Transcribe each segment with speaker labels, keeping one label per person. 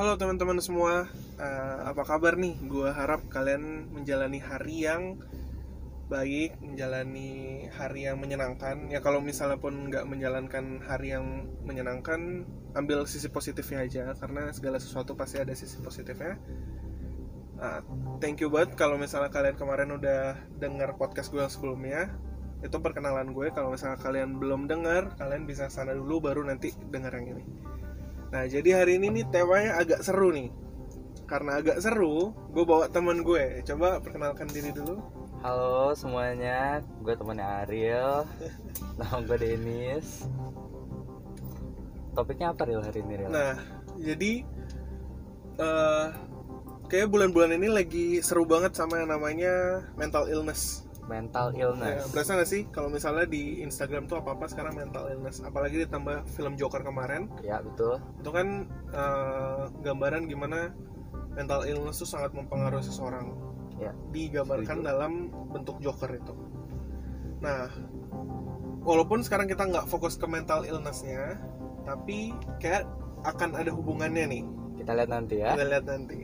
Speaker 1: Halo teman-teman semua, Eh, apa kabar nih? Gua harap kalian menjalani hari yang baik, menjalani hari yang menyenangkan. Ya kalau misalnya pun nggak menjalankan hari yang menyenangkan, ambil sisi positifnya aja, karena segala sesuatu pasti ada sisi positifnya. Nah, thank you banget kalau misalnya kalian kemarin udah dengar podcast gue yang sebelumnya. Itu perkenalan gue. Kalau misalnya kalian belum dengar, kalian bisa sana dulu baru nanti dengar yang ini. Nah, jadi hari ini nih temanya agak seru nih. Karena agak seru gue bawa teman gue. Coba perkenalkan diri dulu.
Speaker 2: Halo semuanya, gue temannya Ariel. Nama gue Denis Topiknya apa Ril hari ini Ril?
Speaker 1: nah jadi eh kayak bulan-bulan ini lagi seru banget sama yang namanya mental illness
Speaker 2: Mental
Speaker 1: ya,
Speaker 2: illness
Speaker 1: berasa gak sih kalau misalnya di Instagram tuh apa-apa sekarang mental illness apalagi ditambah film Joker kemarin
Speaker 2: Ya betul
Speaker 1: itu kan eh, gambaran gimana mental illness tuh sangat mempengaruhi seseorang
Speaker 2: Ya
Speaker 1: digambarkan
Speaker 2: Setuju.
Speaker 1: dalam bentuk Joker itu. Nah, walaupun sekarang kita nggak fokus ke mental illness-nya, tapi kayak akan ada hubungannya nih.
Speaker 2: Kita lihat nanti ya
Speaker 1: Kita lihat nanti.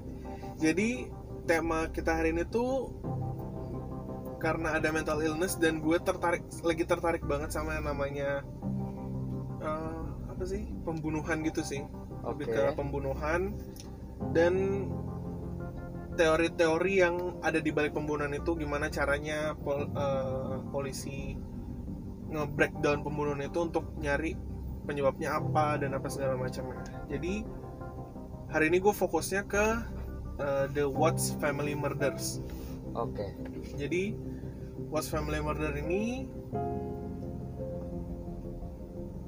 Speaker 1: Jadi tema kita hari ini tuh karena ada mental illness dan gue tertarik lagi tertarik banget sama yang namanya eh, apa sih pembunuhan gitu sih lebih
Speaker 2: Oke.
Speaker 1: ke pembunuhan dan teori-teori yang ada di balik pembunuhan itu gimana caranya pol- eh, polisi nge-breakdown pembunuhan itu untuk nyari penyebabnya apa dan apa segala macamnya. Jadi hari ini gue fokusnya ke eh, The Watts Family Murders.
Speaker 2: Oke
Speaker 1: Jadi Watts Family Murder ini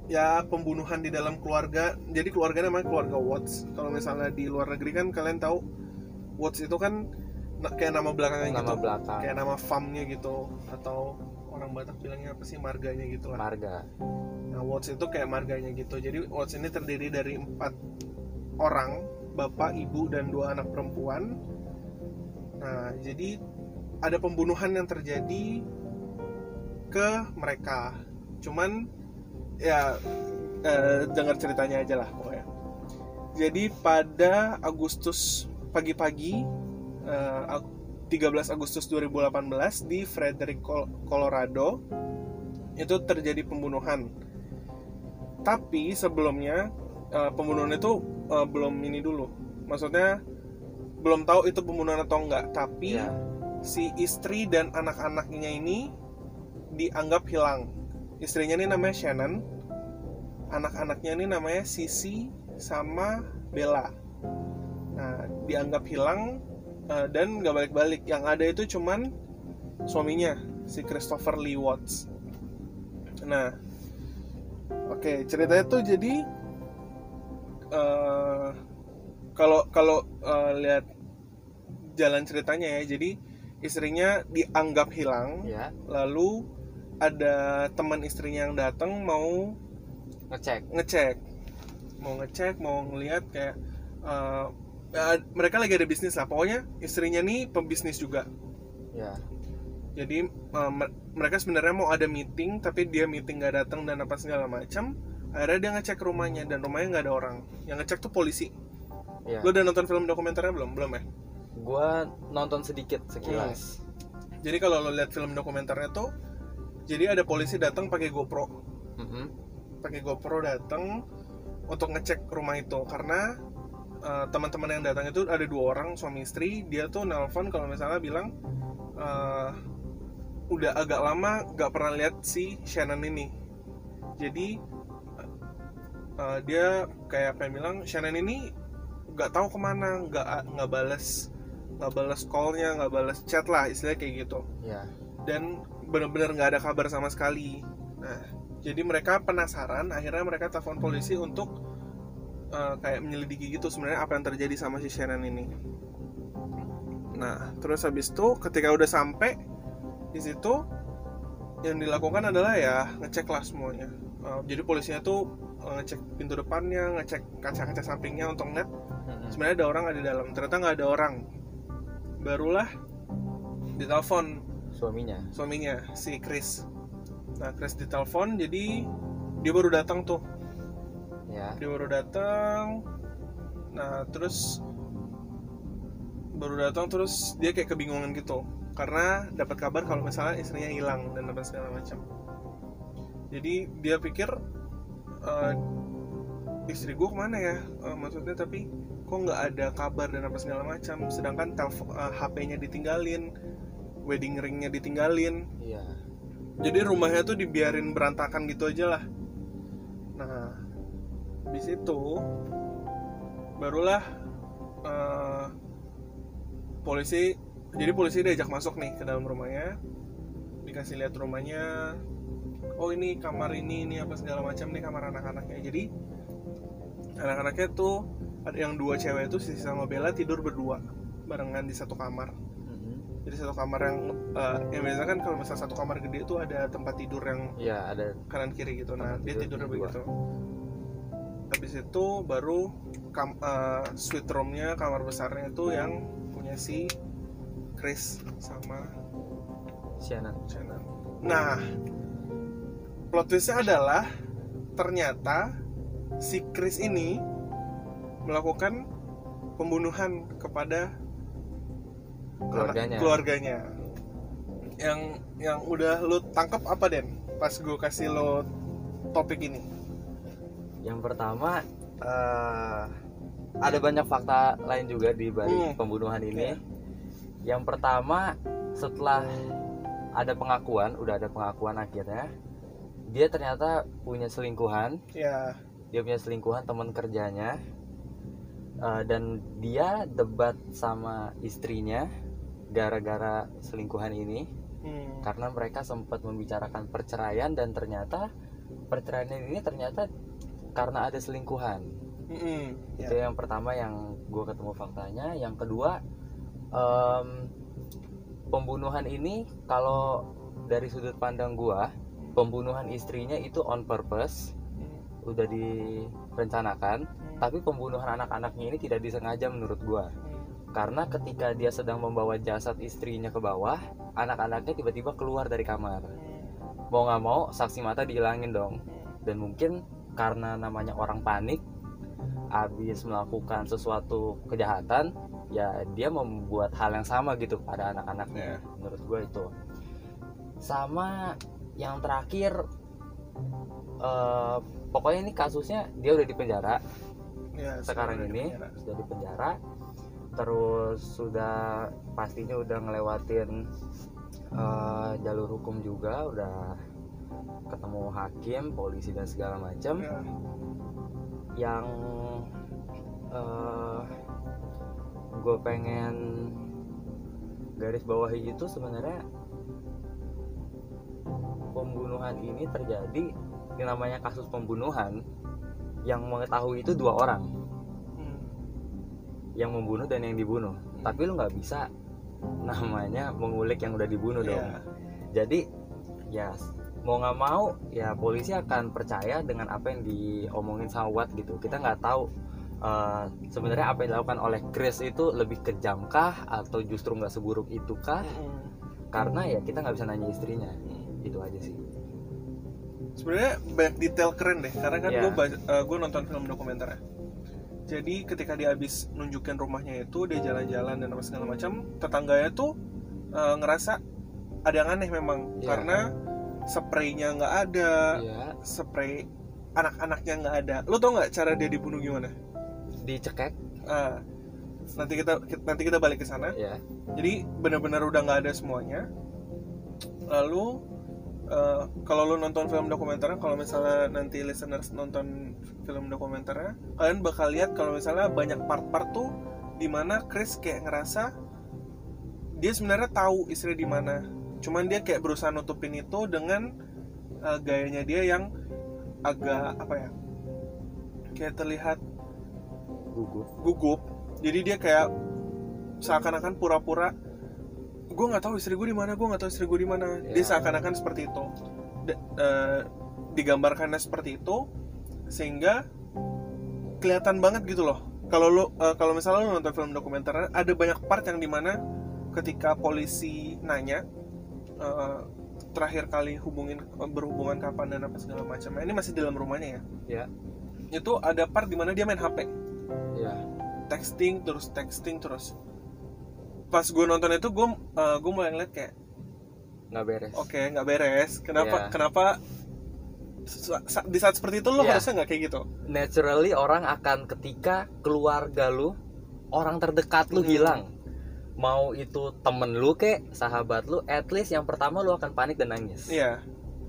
Speaker 1: ya pembunuhan di dalam keluarga. Jadi keluarga namanya keluarga Watts. Kalau misalnya di luar negeri kan kalian tahu Watts itu kan kayak nama belakangnya
Speaker 2: Nama
Speaker 1: gitu.
Speaker 2: belakang
Speaker 1: Kayak nama farmnya gitu atau orang Batak bilangnya apa sih marganya gitu lah.
Speaker 2: Marga
Speaker 1: Nah, Watts itu kayak marganya gitu. Jadi Watts ini terdiri dari empat orang, bapak, ibu, dan dua anak perempuan. Nah, jadi ada pembunuhan yang terjadi ke mereka. Cuman ya eh, dengar ceritanya aja lah pokoknya. Jadi pada Agustus pagi-pagi eh, Ag- 13 Agustus 2018 di Frederick, Col- Colorado itu terjadi pembunuhan. Tapi sebelumnya eh, pembunuhan itu eh, belum ini dulu. Maksudnya belum tahu itu pembunuhan atau enggak, tapi
Speaker 2: Ya
Speaker 1: si istri dan anak-anaknya ini dianggap hilang. Istrinya ini namanya Shannon, anak-anaknya ini namanya Sisi sama Bella. Nah, dianggap hilang eh, dan nggak balik-balik. Yang ada itu cuman suaminya, si Christopher Lee Watts. Nah, oke ceritanya tuh jadi eh, kalau kalau eh, lihat jalan ceritanya ya, jadi istrinya dianggap hilang,
Speaker 2: Ya
Speaker 1: lalu ada teman istrinya yang datang mau
Speaker 2: Ngecek.
Speaker 1: ngecek. Mau ngecek mau ngelihat kayak eh, ya, mereka lagi ada bisnis lah. Pokoknya istrinya nih pembisnis juga.
Speaker 2: Ya
Speaker 1: jadi mer- mereka sebenarnya mau ada meeting tapi dia meeting nggak datang dan apa segala macam. Akhirnya dia ngecek rumahnya dan rumahnya nggak ada orang. Yang ngecek tuh polisi.
Speaker 2: Ya
Speaker 1: lo udah nonton film dokumenternya belum? Belum ya
Speaker 2: Gue nonton sedikit sekilas.
Speaker 1: Jadi kalau lo lihat film dokumenternya tuh jadi ada polisi datang pakai GoPro.
Speaker 2: Mhm.
Speaker 1: pakai GoPro datang untuk ngecek rumah itu. Karena uh, teman-teman yang datang itu ada dua orang suami istri. Dia tuh nelpon kalau misalnya bilang uh, udah agak lama gak pernah lihat si Shannon ini. Jadi uh, dia kayak pengen bilang Shannon ini nggak tahu ke mana nggak nggak balas nggak balas callnya nggak balas chat lah istilahnya kayak gitu
Speaker 2: Ya
Speaker 1: dan benar-benar nggak ada kabar sama sekali. Nah, jadi mereka penasaran, akhirnya mereka telepon polisi untuk eh, kayak menyelidiki gitu sebenarnya apa yang terjadi sama si Sharon ini. Nah, terus habis itu ketika udah sampai di situ yang dilakukan adalah ya ngecek lah semuanya. Eh, jadi polisinya tuh eh, ngecek pintu depannya, ngecek kaca-kaca sampingnya untuk net sebenarnya ada orang ada di dalam. Ternyata nggak ada orang. Barulah ditelepon
Speaker 2: Suaminya.
Speaker 1: suaminya si Chris. Nah Chris ditelepon jadi dia baru datang tuh.
Speaker 2: Ya.
Speaker 1: Dia baru datang. Nah terus baru datang terus dia kayak kebingungan gitu. Karena dapat kabar kalau misalnya istrinya hilang dan apa segala macam. Jadi dia pikir "Eh, istri gue ke mana ya? Eh, maksudnya tapi kok nggak ada kabar dan apa segala macam. Sedangkan telepon eh, HP-nya ditinggalin wedding ringnya ditinggalin.
Speaker 2: Iya.
Speaker 1: Jadi rumahnya tuh dibiarin berantakan gitu aja lah. Nah di situ barulah eh, polisi jadi polisi diajak masuk nih ke dalam rumahnya. Dikasih lihat rumahnya. Oh ini kamar ini ini apa segala macam nih kamar anak-anaknya. Jadi anak-anaknya tuh yang dua cewek itu Sisi sama Bella tidur berdua barengan di satu kamar.
Speaker 2: Mhm.
Speaker 1: jadi satu kamar yang eh, yang biasa kan kalau misalnya satu kamar gede itu ada tempat tidur yang
Speaker 2: iya ada
Speaker 1: kanan kiri gitu. Nah dia
Speaker 2: tidur
Speaker 1: begitu. habis itu baru kam, eh, suite roomnya kamar besarnya itu yang punya si Chris sama
Speaker 2: Shannon.
Speaker 1: Shannon. Nah plot twistnya adalah ternyata si Chris ini melakukan pembunuhan kepada
Speaker 2: Keluarganya.
Speaker 1: anak- keluarganya. Yang yang udah lu tangkap apa Den? Pas gue kasih lo topik ini.
Speaker 2: Yang pertama eh, ada banyak fakta lain juga di balik
Speaker 1: Hmm.
Speaker 2: pembunuhan ini.
Speaker 1: Iya.
Speaker 2: yang pertama setelah ada pengakuan udah ada pengakuan akhirnya dia ternyata punya selingkuhan.
Speaker 1: Ya
Speaker 2: dia punya selingkuhan teman kerjanya Eh, dan dia debat sama istrinya gara-gara selingkuhan ini.
Speaker 1: Hmm,
Speaker 2: karena mereka sempat membicarakan perceraian dan ternyata perceraian ini ternyata karena ada selingkuhan.
Speaker 1: Mm-mm,
Speaker 2: itu
Speaker 1: ya.
Speaker 2: yang pertama yang gue ketemu faktanya. Yang kedua em, pembunuhan ini kalau dari sudut pandang gue pembunuhan istrinya itu on purpose.
Speaker 1: Hmm,
Speaker 2: udah direncanakan.
Speaker 1: Hmm,
Speaker 2: tapi pembunuhan anak-anaknya ini tidak disengaja menurut gue karena ketika dia sedang membawa jasad istrinya ke bawah anak-anaknya tiba-tiba keluar dari kamar. Mau nggak mau saksi mata dihilangin dong. Dan mungkin karena namanya orang panik habis melakukan sesuatu kejahatan ya dia membuat hal yang sama gitu pada anak-anaknya.
Speaker 1: Iya.
Speaker 2: menurut gue itu. Sama yang terakhir eh, pokoknya ini kasusnya dia udah di penjara
Speaker 1: Ya,
Speaker 2: sekarang ini
Speaker 1: penjara.
Speaker 2: sudah di penjara. Terus sudah pastinya udah ngelewatin eh, jalur hukum juga udah ketemu hakim polisi dan segala macam
Speaker 1: Ya,
Speaker 2: yang gue pengen garis bawahi itu sebenarnya pembunuhan ini terjadi yang namanya kasus pembunuhan yang mengetahui itu dua orang.
Speaker 1: Hmm,
Speaker 2: yang membunuh dan yang dibunuh. Tapi lu nggak bisa namanya mengulik yang udah dibunuh dong.
Speaker 1: Iya.
Speaker 2: jadi ya mau nggak mau ya polisi akan percaya dengan apa yang diomongin sama Watt gitu. Kita nggak tahu eh, sebenarnya apa yang dilakukan oleh Chris itu lebih kejamkah atau justru nggak seburuk itu kah
Speaker 1: hmm,
Speaker 2: karena ya kita nggak bisa nanya istrinya.
Speaker 1: Hmm.
Speaker 2: itu aja sih
Speaker 1: sebenarnya banyak detail keren deh karena kan
Speaker 2: Iya.
Speaker 1: gue gue nonton film dokumenternya. Jadi ketika dia habis nunjukin rumahnya itu dia jalan-jalan dan apa segala macam tetangganya tuh eh, ngerasa ada yang aneh memang.
Speaker 2: Iya.
Speaker 1: karena spraynya nggak ada
Speaker 2: Iya.
Speaker 1: spray anak-anaknya nggak ada. Lo tau nggak cara dia dibunuh gimana?
Speaker 2: Dicekek.
Speaker 1: Ah, nanti kita nanti kita balik ke sana.
Speaker 2: Ya
Speaker 1: jadi benar-benar udah nggak ada semuanya. Lalu eh, kalau lu nonton film dokumenternya kalau misalnya nanti listeners nonton film dokumenternya kalian bakal lihat kalau misalnya banyak part-part tuh di mana Chris kayak ngerasa dia sebenarnya tahu istri di mana. Cuman dia kayak berusaha nutupin itu dengan eh, gayanya dia yang agak apa ya kayak terlihat
Speaker 2: gugup.
Speaker 1: gugup. Jadi dia kayak seakan-akan pura-pura gue nggak tahu istri gue di mana gue nggak tahu istri gue di mana. Dia
Speaker 2: Ya.
Speaker 1: seakan-akan seperti itu. D- eh, digambarkannya seperti itu sehingga kelihatan banget gitu loh. Kalau lo eh, kalau misalnya lo nonton film dokumenter ada banyak part yang di mana ketika polisi nanya eh, terakhir kali hubungin berhubungan kapan dan apa segala macam Nah, ini masih dalam rumahnya ya?
Speaker 2: Ya
Speaker 1: itu ada part di mana dia main HP
Speaker 2: ya
Speaker 1: texting terus texting terus pas gue nonton itu gue uh, gue mulai ngeliat kayak
Speaker 2: nggak beres.
Speaker 1: Oke nggak beres. Kenapa
Speaker 2: Iya.
Speaker 1: kenapa di saat seperti itu lo
Speaker 2: Iya.
Speaker 1: harusnya nggak kayak gitu?
Speaker 2: Naturally orang akan ketika keluarga lu orang terdekat lu
Speaker 1: Hmm.
Speaker 2: hilang. Mau itu temen lu kek sahabat lu at least yang pertama lu akan panik dan nangis.
Speaker 1: Iya.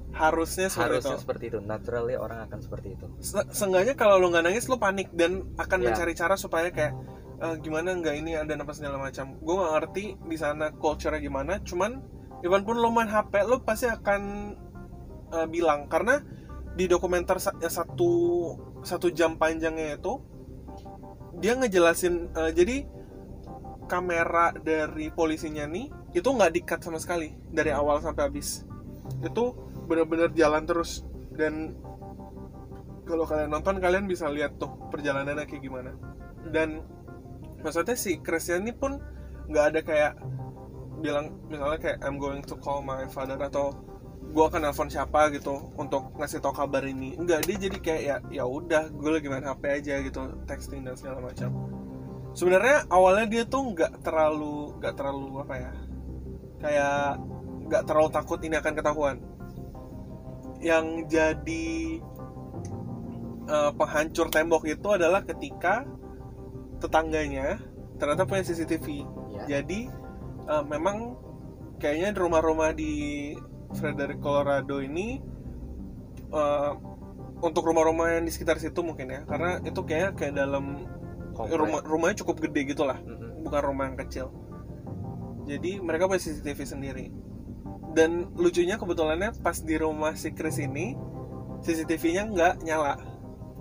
Speaker 1: Harusnya seperti
Speaker 2: harusnya
Speaker 1: itu
Speaker 2: seperti itu. Naturally orang akan seperti itu.
Speaker 1: Se- seenggaknya kalau lo nggak nangis lo panik dan akan
Speaker 2: Iya.
Speaker 1: mencari cara supaya kayak "Eh, gimana nggak ini ada apa segala macam. Gue nggak ngerti di sana culture-nya gimana cuman even pun lo main HP lo pasti akan eh, bilang. Karena di dokumenter satu satu jam panjangnya itu dia ngejelasin eh, jadi kamera dari polisinya nih itu nggak dikat sama sekali dari awal sampai habis. Itu benar-benar jalan terus. Dan kalau kalian nonton kalian bisa lihat tuh perjalanannya kayak gimana. Dan maksudnya si Christian ini pun nggak ada kayak bilang misalnya kayak I'm going to call my father atau gue akan nelfon siapa gitu untuk ngasih tau kabar ini. Enggak dia jadi kayak ya ya udah gue lagi main HP aja gitu texting dan segala macam. Sebenarnya awalnya dia tuh nggak terlalu nggak terlalu apa ya kayak nggak terlalu takut ini akan ketahuan. Yang jadi eh, penghancur tembok itu adalah ketika tetangganya ternyata punya CCTV
Speaker 2: ya
Speaker 1: jadi eh, memang kayaknya di rumah-rumah di Frederick Colorado ini eh, untuk rumah-rumah yang di sekitar situ mungkin ya karena itu kayak kayak dalam
Speaker 2: komplek.
Speaker 1: rumah rumahnya cukup gede gitu lah
Speaker 2: Mm-mm.
Speaker 1: bukan rumah yang kecil. Jadi mereka punya CCTV sendiri. Dan lucunya kebetulannya pas di rumah si Chris ini CCTV-nya nggak nyala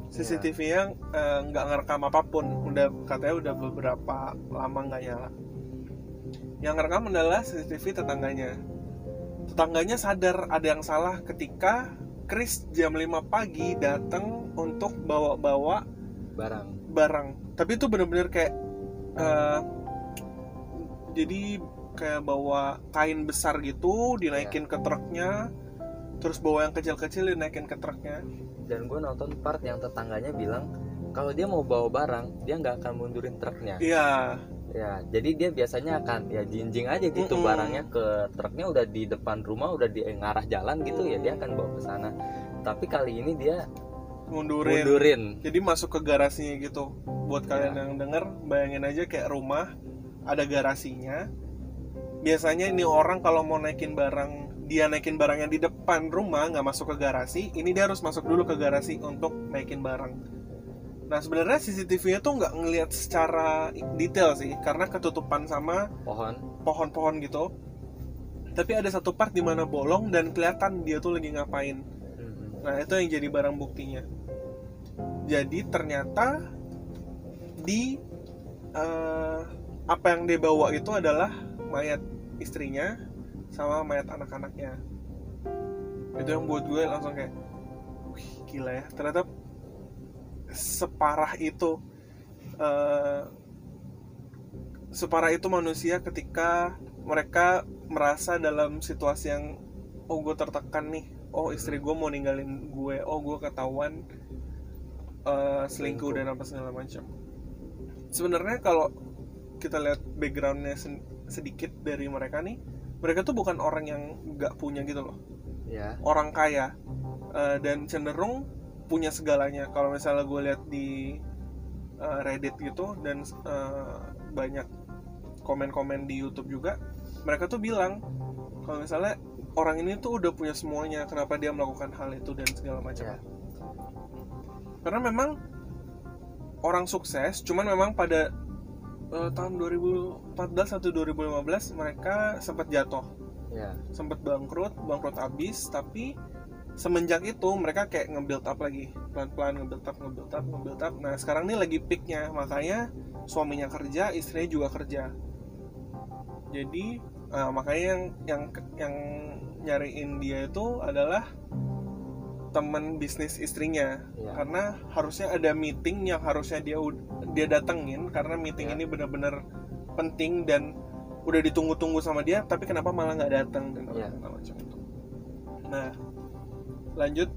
Speaker 1: CCTV-nya eh, nggak ngerekam apa pun. Udah katanya udah beberapa lama nggak nyala. Yang ngerekam adalah CCTV tetangganya. Tetangganya sadar ada yang salah ketika Chris jam 5 pagi datang untuk bawa-bawa
Speaker 2: barang.
Speaker 1: barang. Tapi itu bener-bener kayak eh, jadi kayak bawa kain besar gitu dinaikin ke truknya terus bawa yang kecil-kecil dinaikin ke truknya
Speaker 2: dan gue nonton part yang tetangganya bilang kalau dia mau bawa barang dia nggak akan mundurin truknya
Speaker 1: iya
Speaker 2: ya jadi dia biasanya akan ya jinjing aja gitu
Speaker 1: Mm-mm.
Speaker 2: barangnya ke truknya udah di depan rumah udah di ngarah jalan gitu ya dia akan bawa ke sana tapi kali ini dia
Speaker 1: mundurin.
Speaker 2: mundurin
Speaker 1: jadi masuk ke garasinya gitu buat kalian
Speaker 2: Ya.
Speaker 1: yang denger bayangin aja kayak rumah ada garasinya biasanya ini orang kalau mau naikin barang dia naikin barangnya di depan rumah nggak masuk ke garasi ini dia harus masuk dulu ke garasi untuk naikin barang. Nah sebenarnya CCTV-nya tuh nggak ngelihat secara detail sih karena ketutupan sama
Speaker 2: pohon.
Speaker 1: pohon-pohon gitu. Tapi ada satu part di mana bolong dan kelihatan dia tuh lagi ngapain.
Speaker 2: Mm-mm.
Speaker 1: Nah itu yang jadi barang buktinya. Jadi ternyata di eh, apa yang dia bawa itu adalah mayat istrinya sama mayat anak-anaknya. Itu yang buat gue langsung kayak, wih gila ya. Ternyata separah itu, eh, separah itu manusia ketika mereka merasa dalam situasi yang oh gue tertekan nih oh istri gue mau ninggalin gue oh gue ketahuan eh, selingkuh dan apa segala macam sebenarnya kalau kita lihat backgroundnya sedikit dari mereka nih mereka tuh bukan orang yang nggak punya gitu loh.
Speaker 2: Ya
Speaker 1: orang kaya. Eh, dan cenderung punya segalanya. Kalau misalnya gue lihat di eh, Reddit gitu dan eh, banyak komen-komen di YouTube juga mereka tuh bilang kalau misalnya orang ini tuh udah punya semuanya kenapa dia melakukan hal itu dan segala macam.
Speaker 2: Ya
Speaker 1: karena memang orang sukses cuman memang pada eh, tahun 2014 atau 2015 mereka sempat jatuh.
Speaker 2: Ya
Speaker 1: sempat bangkrut bangkrut abis tapi semenjak itu mereka kayak nge-build up lagi. Pelan-pelan nge-build up nge-build up nge-build up. Nah sekarang ini lagi peaknya. Makanya suaminya kerja istrinya juga kerja. Jadi eh, makanya yang yang yang nyariin dia itu adalah teman bisnis istrinya
Speaker 2: ya
Speaker 1: karena harusnya ada meeting yang harusnya dia dia datengin karena meeting
Speaker 2: Ya.
Speaker 1: ini benar-benar penting dan udah ditunggu-tunggu sama dia tapi kenapa malah nggak datang dan
Speaker 2: Ya.
Speaker 1: macam itu nah lanjut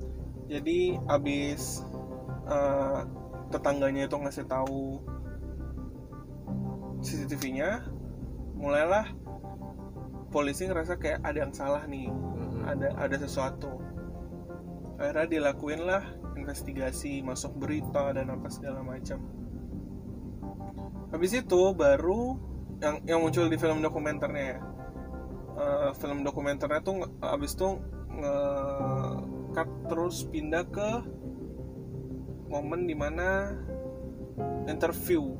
Speaker 1: jadi abis eh, tetangganya itu ngasih tahu CCTV-nya mulailah polisi ngerasa kayak ada yang salah nih
Speaker 2: Mm-mm.
Speaker 1: ada ada sesuatu akhirnya dilakuin lah investigasi masuk berita dan apa segala macam. Habis itu baru yang yang muncul di film dokumenternya ya. Eh, film dokumenternya tuh habis itu nge cut terus pindah ke momen di mana interview.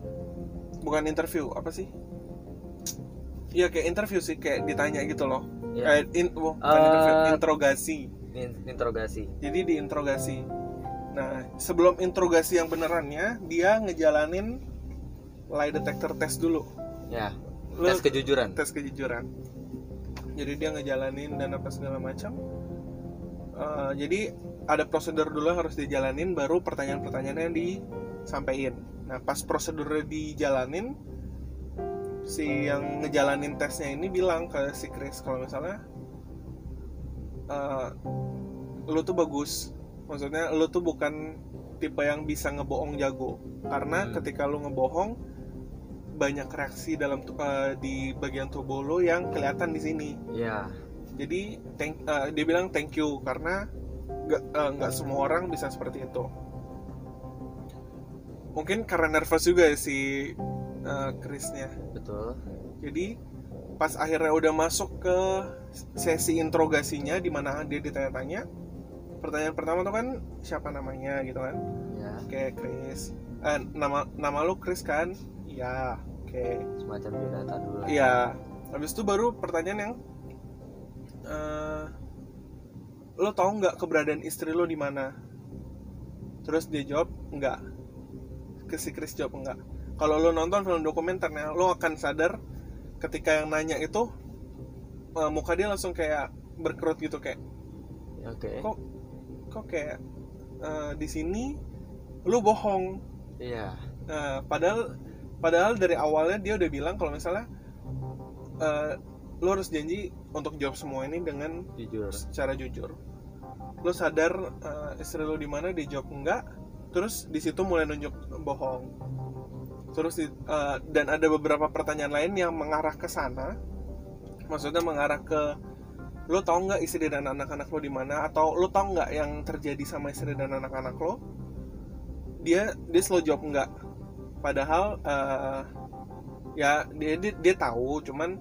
Speaker 1: Bukan interview apa sih? Iya kayak interview sih kayak ditanya gitu loh.
Speaker 2: Ya.
Speaker 1: kayak in, oh,
Speaker 2: Eh,
Speaker 1: interview, interogasi
Speaker 2: In- interogasi
Speaker 1: jadi diinterogasi. Nah sebelum interogasi yang benerannya dia ngejalanin lie detector test dulu.
Speaker 2: Ya
Speaker 1: Lu-
Speaker 2: tes kejujuran.
Speaker 1: tes kejujuran. Jadi dia ngejalanin dan apa segala macam. Eh, jadi ada prosedur dulu harus dijalanin baru pertanyaan-pertanyaannya disampaikan. Nah pas prosedurnya dijalanin si yang ngejalanin tesnya ini bilang ke si Chris kalau misalnya eh, lu tuh bagus. Maksudnya lu tuh bukan tipe yang bisa ngebohong jago. Karena
Speaker 2: Hmm.
Speaker 1: ketika lu ngebohong banyak reaksi dalam eh, di bagian tubuh lu yang kelihatan di sini.
Speaker 2: Ya
Speaker 1: jadi thank, eh, dia bilang thank you karena nggak eh, nggak semua orang bisa seperti itu. Mungkin karena nervous juga ya si eh, Chrisnya.
Speaker 2: Betul.
Speaker 1: Jadi pas akhirnya udah masuk ke sesi interogasinya di mana dia ditanya-tanya pertanyaan pertama tuh kan siapa namanya gitu kan
Speaker 2: ya
Speaker 1: kayak Chris Eh, nama nama lu Chris kan iya oke
Speaker 2: semacam biodata dulu.
Speaker 1: Iya. Habis itu baru pertanyaan yang eh lo tau nggak keberadaan istri lo di mana? Terus dia jawab enggak. Ke si Chris jawab enggak. Kalau lo nonton film dokumenternya, lo akan sadar ketika yang nanya itu eh, muka dia langsung kayak berkerut gitu kayak
Speaker 2: oke
Speaker 1: kok kok kayak eh, di sini lo bohong
Speaker 2: iya
Speaker 1: Nah, padahal padahal dari awalnya dia udah bilang kalau misalnya eh, lo harus janji untuk jawab semua ini dengan
Speaker 2: jujur
Speaker 1: secara jujur. Lo sadar eh, istri lo di mana dia jawab enggak, terus di situ mulai nunjuk bohong. Terus di- eh, dan ada beberapa pertanyaan lain yang mengarah ke sana. Maksudnya mengarah ke lo tau nggak istri dan anak-anak lo di mana atau lo tau nggak yang terjadi sama istri dan anak-anak lo? Dia dia selalu jawab enggak. Padahal eh, ya dia, dia dia tahu, cuman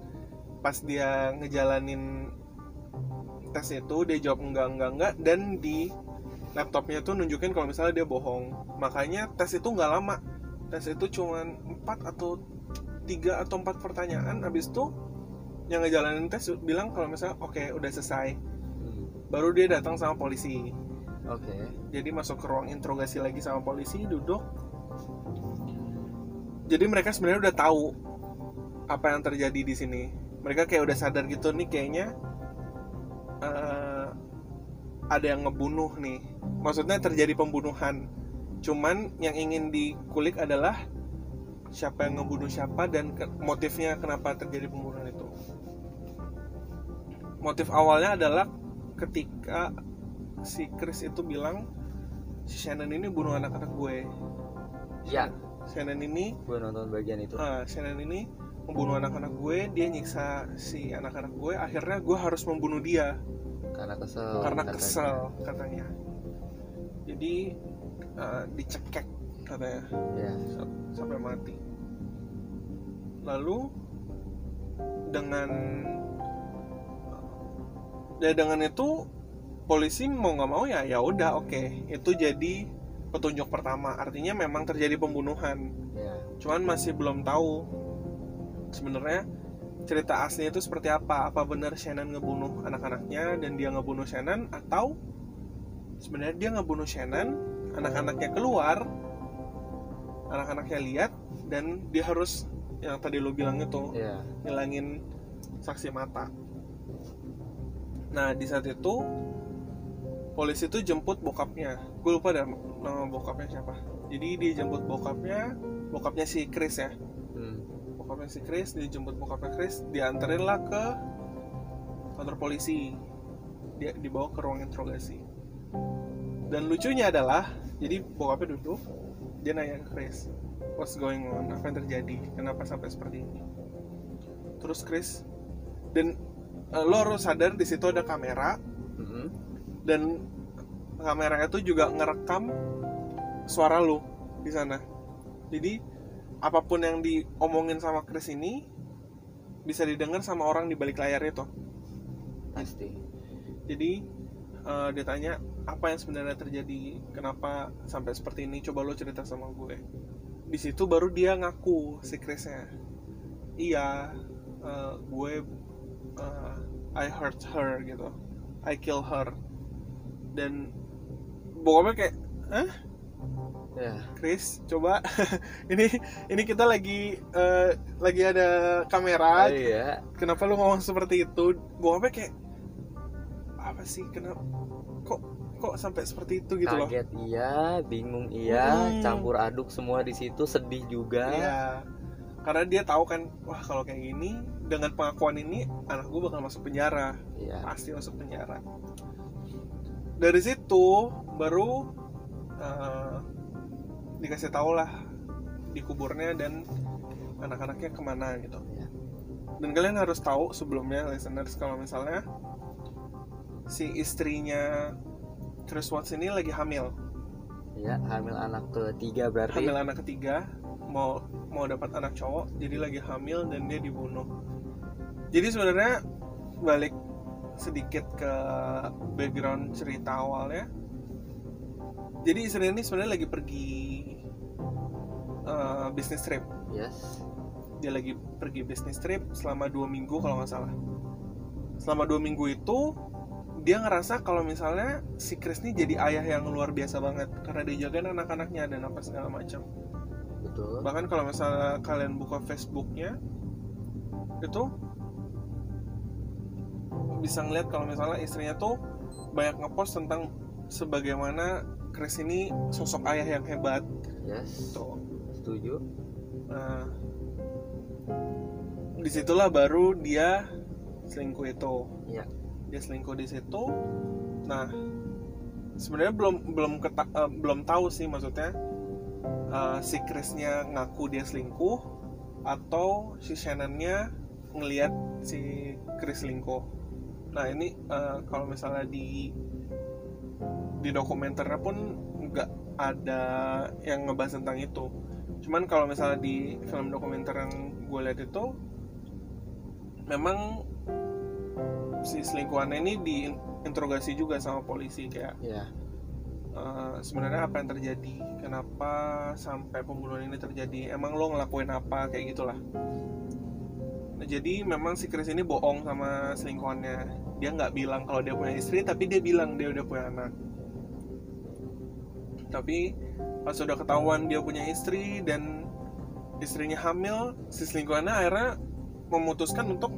Speaker 1: pas dia ngejalanin tes itu dia jawab enggak enggak enggak dan di laptopnya tuh nunjukin kalau misalnya dia bohong makanya tes itu nggak lama tes itu cuman 4 atau tiga atau empat pertanyaan habis itu yang ngejalanin tes bilang kalau misalnya oke udah selesai.
Speaker 2: Hmm,
Speaker 1: baru dia datang sama polisi.
Speaker 2: Oke.
Speaker 1: Jadi masuk ke ruang interogasi lagi sama polisi duduk. Jadi mereka sebenarnya udah tahu apa yang terjadi di sini. Mereka kayak udah sadar gitu nih kayaknya eh, ada yang ngebunuh nih. Maksudnya terjadi pembunuhan cuman yang ingin dikulik adalah siapa yang ngebunuh siapa dan ke- motifnya kenapa terjadi pembunuhan itu. Motif awalnya adalah ketika si Chris itu bilang si Shannon ini bunuh anak-anak gue.
Speaker 2: Ya.
Speaker 1: Shannon ini
Speaker 2: gue nonton bagian itu.
Speaker 1: Ah, Shannon ini membunuh anak-anak gue dia nyiksa si anak-anak gue akhirnya gue harus membunuh dia.
Speaker 2: Karena kesel
Speaker 1: karena
Speaker 2: katanya.
Speaker 1: kesel katanya. Jadi ah, dicekek katanya.
Speaker 2: Ya
Speaker 1: sa- sampai mati. Lalu dengan ya dengan itu polisi mau nggak mau ya ya udah oke. Itu jadi petunjuk pertama. Artinya memang terjadi pembunuhan.
Speaker 2: Ya
Speaker 1: cuman masih belum tahu sebenarnya cerita aslinya itu seperti apa. Apa benar Shannon ngebunuh anak-anaknya dan dia ngebunuh Shannon atau sebenarnya dia ngebunuh Shannon anak-anaknya keluar anak-anaknya lihat dan dia harus yang tadi lo bilang itu
Speaker 2: ya
Speaker 1: ngilangin saksi mata. Nah di saat itu polisi itu jemput bokapnya. Gue lupa dah nama bokapnya siapa. Jadi dia jemput bokapnya bokapnya si Chris ya.
Speaker 2: Hmm.
Speaker 1: bokapnya si Chris dia jemput bokapnya Chris dianterin lah ke kantor polisi. Dia dibawa ke ruang interogasi. Dan lucunya adalah jadi bokapnya duduk dia nanya ke Chris what's going on? Apa yang terjadi? Kenapa sampai seperti ini? Terus Chris dan uh, lo harus sadar di situ ada kamera.
Speaker 2: Mm-mm.
Speaker 1: dan kamera itu juga ngerekam suara lo di sana. Jadi apa pun yang diomongin sama Chris ini bisa didengar sama orang di balik layar itu
Speaker 2: pasti.
Speaker 1: Jadi eh, dia tanya apa yang sebenarnya terjadi kenapa sampai seperti ini? Coba lo cerita sama gue. Di situ baru dia ngaku si Chrisnya. Iya eh, gue eh, I hurt her gitu. I kill her. Dan bokapnya kayak Hah?
Speaker 2: ya.
Speaker 1: Chris coba. Ini ini kita lagi eh, lagi ada kamera.
Speaker 2: Oh, iya.
Speaker 1: Kenapa lu ngomong seperti itu? Bokapnya kayak apa sih? Kenapa? Kok kok sampai seperti itu gitu loh
Speaker 2: kaget iya bingung iya
Speaker 1: Hmm.
Speaker 2: campur aduk semua di situ sedih juga
Speaker 1: Iya. karena dia tahu kan wah kalau kayak gini dengan pengakuan ini anak gue bakal masuk penjara
Speaker 2: iya
Speaker 1: pasti masuk penjara dari situ baru eh, dikasih tau lah di kuburnya dan anak-anaknya ke mana gitu
Speaker 2: Iya.
Speaker 1: dan kalian harus tahu sebelumnya listeners kalau misalnya si istrinya Chris Watts ini lagi hamil.
Speaker 2: Iya hamil anak ketiga berarti.
Speaker 1: Hamil anak ketiga mau mau dapat anak cowok jadi lagi hamil dan dia dibunuh. Jadi sebenarnya balik sedikit ke background cerita awalnya. Jadi istri ini sebenarnya lagi pergi eh, bisnis trip.
Speaker 2: Yes.
Speaker 1: Dia lagi pergi bisnis trip selama dua minggu kalau nggak salah. Selama dua minggu itu dia ngerasa kalau misalnya si Chris ini jadi ayah yang luar biasa banget karena dia jagain anak-anaknya dan apa segala macam.
Speaker 2: Betul.
Speaker 1: Bahkan kalau misalnya kalian buka Facebooknya itu bisa ngeliat kalau misalnya istrinya tuh banyak ngepost tentang sebagaimana Chris ini sosok ayah yang hebat.
Speaker 2: Yes.
Speaker 1: Tuh.
Speaker 2: Setuju.
Speaker 1: Nah, di situlah baru dia selingkuh itu.
Speaker 2: Iya.
Speaker 1: Dia selingkuh di situ. Nah, sebenarnya belum belum keta- eh, belum tahu sih maksudnya eh, si Chrisnya ngaku dia selingkuh atau si Shannonnya ngelihat si Chris selingkuh. Nah ini eh, kalau misalnya di di dokumenternya pun nggak ada yang ngebahas tentang itu cuman kalau misalnya di film dokumenter yang gue lihat itu memang si selingkuhannya ini diinterogasi juga sama polisi kayak
Speaker 2: ya
Speaker 1: eh, sebenarnya apa yang terjadi? Kenapa sampai pembunuhan ini terjadi? Emang lo ngelakuin apa? Kayak gitulah. Nah, jadi memang si Chris ini bohong sama selingkuhannya. Dia nggak bilang kalau dia punya istri tapi dia bilang dia udah punya anak. Tapi pas udah ketahuan dia punya istri dan istrinya hamil si selingkuhannya akhirnya memutuskan untuk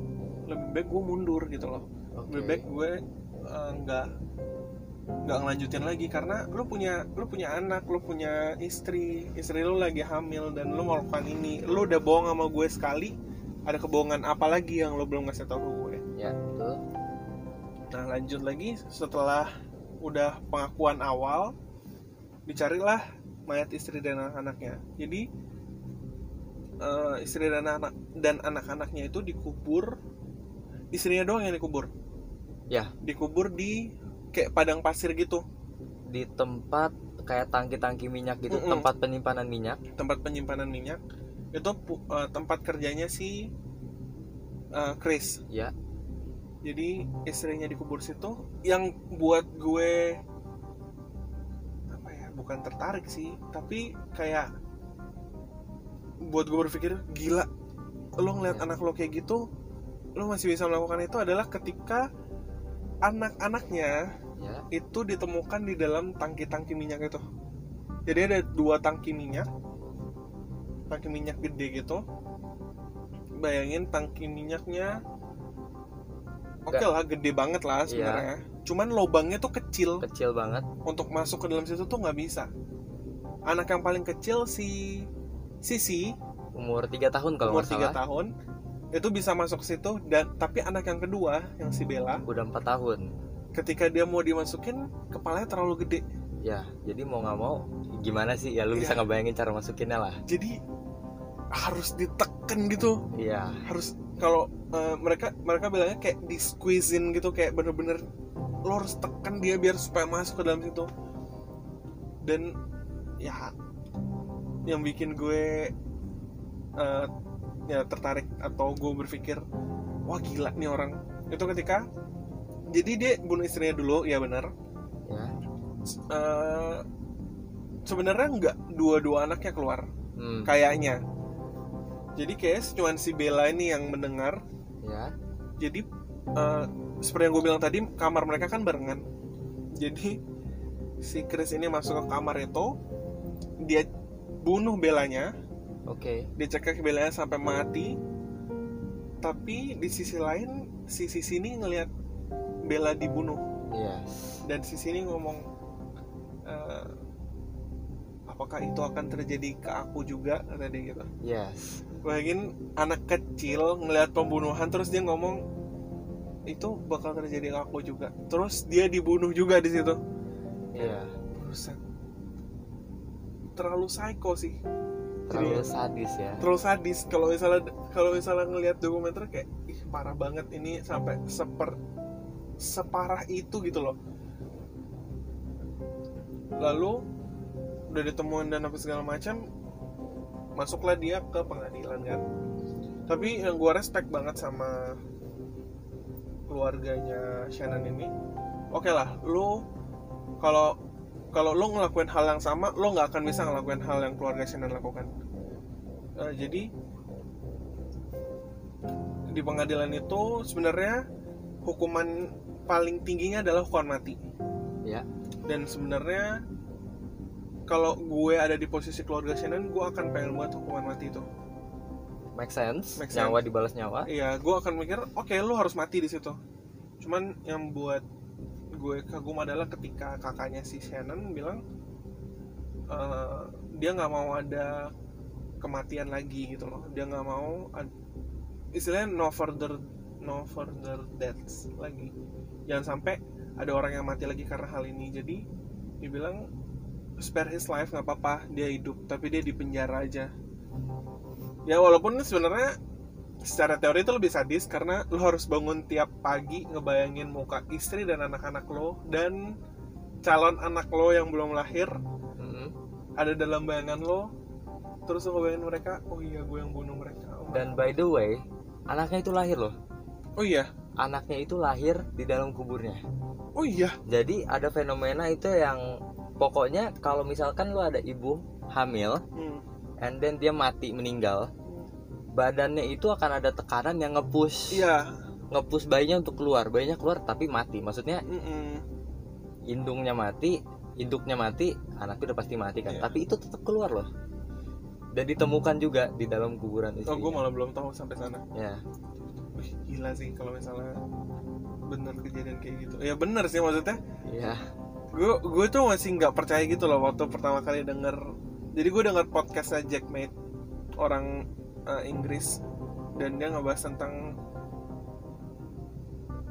Speaker 1: lebih baik gue mundur gitu loh.
Speaker 2: Oke.
Speaker 1: Lebih baik gue eh, nggak nggak ngelanjutin lagi karena lu punya lu punya anak lu punya istri istri lu lagi hamil dan lu melakukan ini. Lu udah bohong sama gue sekali ada kebohongan apa lagi yang lu belum ngasih tahu ke gue
Speaker 2: ya betul.
Speaker 1: Nah lanjut lagi setelah udah pengakuan awal dicarilah mayat istri dan anak-anaknya. Jadi eh, istri dan anak dan anak-anaknya itu dikubur istrinya doang yang dikubur.
Speaker 2: Ya.
Speaker 1: Dikubur di kayak padang pasir gitu.
Speaker 2: Di tempat kayak tangki-tangki minyak gitu
Speaker 1: Mm-mm.
Speaker 2: tempat penyimpanan minyak.
Speaker 1: Tempat penyimpanan minyak. Itu eh, tempat kerjanya si eh, Chris.
Speaker 2: Ya.
Speaker 1: Jadi istrinya dikubur situ. Yang buat gue apa ya bukan tertarik sih tapi kayak buat gue berpikir gila lo ngeliat
Speaker 2: Ya.
Speaker 1: anak lo kayak gitu lo masih bisa melakukan itu adalah ketika anak-anaknya
Speaker 2: ya
Speaker 1: itu ditemukan di dalam tangki-tangki minyak itu. Jadi ada dua tangki minyak, tangki minyak gede gitu. Bayangin tangki minyaknya, oke
Speaker 2: Nggak-
Speaker 1: lah gede banget lah
Speaker 2: Iya.
Speaker 1: sebenarnya. Cuman lubangnya tuh kecil,
Speaker 2: kecil banget
Speaker 1: untuk masuk ke dalam situ tuh nggak bisa. Anak yang paling kecil si Sisi
Speaker 2: umur tiga tahun kalau
Speaker 1: umur 3
Speaker 2: salah
Speaker 1: tahun itu bisa masuk ke situ dan tapi anak yang kedua yang si Bella
Speaker 2: udah empat tahun.
Speaker 1: ketika dia mau dimasukin kepalanya terlalu gede.
Speaker 2: Ya jadi mau nggak mau gimana sih? Ya lu bisa
Speaker 1: Iya.
Speaker 2: ngebayangin cara masukinnya lah.
Speaker 1: Jadi harus ditekan gitu.
Speaker 2: Iya.
Speaker 1: Harus kalau eh, mereka mereka bilangnya kayak di gitu kayak bener-bener lo harus tekan dia biar supaya masuk ke dalam situ. Dan ya yang bikin gue eh, ya tertarik atau gue berpikir wah gila nih orang. Itu ketika jadi dia bunuh istrinya dulu ya benar.
Speaker 2: Ya.
Speaker 1: Eh, sebenarnya nggak dua-dua anaknya keluar
Speaker 2: hmm,
Speaker 1: kayaknya. Jadi kayak cuma si Bella ini yang mendengar.
Speaker 2: Ya.
Speaker 1: Jadi eh, seperti yang gue bilang tadi kamar mereka kan barengan. Jadi si Chris ini masuk ke kamar itu dia bunuh Bellanya
Speaker 2: oke.
Speaker 1: Dia cekek Bellanya sampai mati. Tapi di sisi lain si sisi ini ngelihat Bella dibunuh.
Speaker 2: Iya
Speaker 1: dan si sini ngomong eh, apakah itu akan terjadi ke aku juga? Kata dia gitu.
Speaker 2: Yes.
Speaker 1: Bayangin anak kecil ngelihat pembunuhan terus dia ngomong itu bakal terjadi ke aku juga. Terus dia dibunuh juga di situ.
Speaker 2: Iya.
Speaker 1: Buset. terlalu psycho sih
Speaker 2: terlalu
Speaker 1: Jadi-
Speaker 2: sadis ya.
Speaker 1: terlalu sadis. Kalau misalnya kalau misalnya ngelihat dokumenter kayak ih parah banget ini sampai seper separah itu gitu loh. Lalu udah ditemuin dan apa segala macam masuklah dia ke pengadilan kan? Tapi yang gue respect banget sama keluarganya Shannon ini oke lah lu kalau kalau lu ngelakuin hal yang sama lu nggak akan bisa ngelakuin hal yang keluarga Shannon lakukan. Eh, jadi di pengadilan itu sebenarnya hukuman paling tingginya adalah hukuman mati.
Speaker 2: Ya.
Speaker 1: Dan sebenarnya kalau gue ada di posisi keluarga Shannon gue akan pengen buat hukuman mati itu.
Speaker 2: Make sense?
Speaker 1: Make
Speaker 2: nyawa dibalas nyawa?
Speaker 1: Iya gue akan mikir oke lu harus mati di situ. Cuman yang buat gue kagum adalah ketika kakaknya si Shannon bilang eh, dia nggak mau ada kematian lagi gitu loh. Dia nggak mau istilahnya no further no further deaths lagi. Jangan sampai ada orang yang mati lagi karena hal ini. Jadi dia bilang spare his life nggak apa-apa dia hidup tapi dia di penjara aja. Ya walaupun sebenarnya secara teori itu lebih sadis karena lo harus bangun tiap pagi ngebayangin muka istri dan anak-anak lo dan calon anak lo yang belum lahir
Speaker 2: Mm-mm.
Speaker 1: ada dalam bayangan lo terus lo ngebayangin mereka oh iya gue yang bunuh mereka. Oh,
Speaker 2: dan by the way anaknya itu lahir loh.
Speaker 1: Oh iya?
Speaker 2: Anaknya itu lahir di dalam kuburnya.
Speaker 1: Oh iya?
Speaker 2: Jadi ada fenomena itu yang pokoknya kalau misalkan lu ada ibu hamil
Speaker 1: Hmm.
Speaker 2: and then dia mati meninggal badannya itu akan ada tekanan yang ngepush.
Speaker 1: Iya.
Speaker 2: Ngepush bayinya untuk keluar. Bayinya keluar tapi mati. Maksudnya
Speaker 1: Mm-mm.
Speaker 2: indungnya mati induknya mati anaknya udah pasti mati kan.
Speaker 1: Iya.
Speaker 2: tapi itu tetap keluar loh. Dan ditemukan juga di dalam kuburan
Speaker 1: oh
Speaker 2: istrinya.
Speaker 1: gue malah belum tahu sampai sana.
Speaker 2: Ya
Speaker 1: Wih, gila sih kalau misalnya bener kejadian kayak gitu. Ya bener sih maksudnya.
Speaker 2: Ya
Speaker 1: gue gue tuh masih nggak percaya gitu loh waktu pertama kali denger. Jadi gue denger podcastnya Jack Mate orang eh, Inggris. Dan dia ngebahas tentang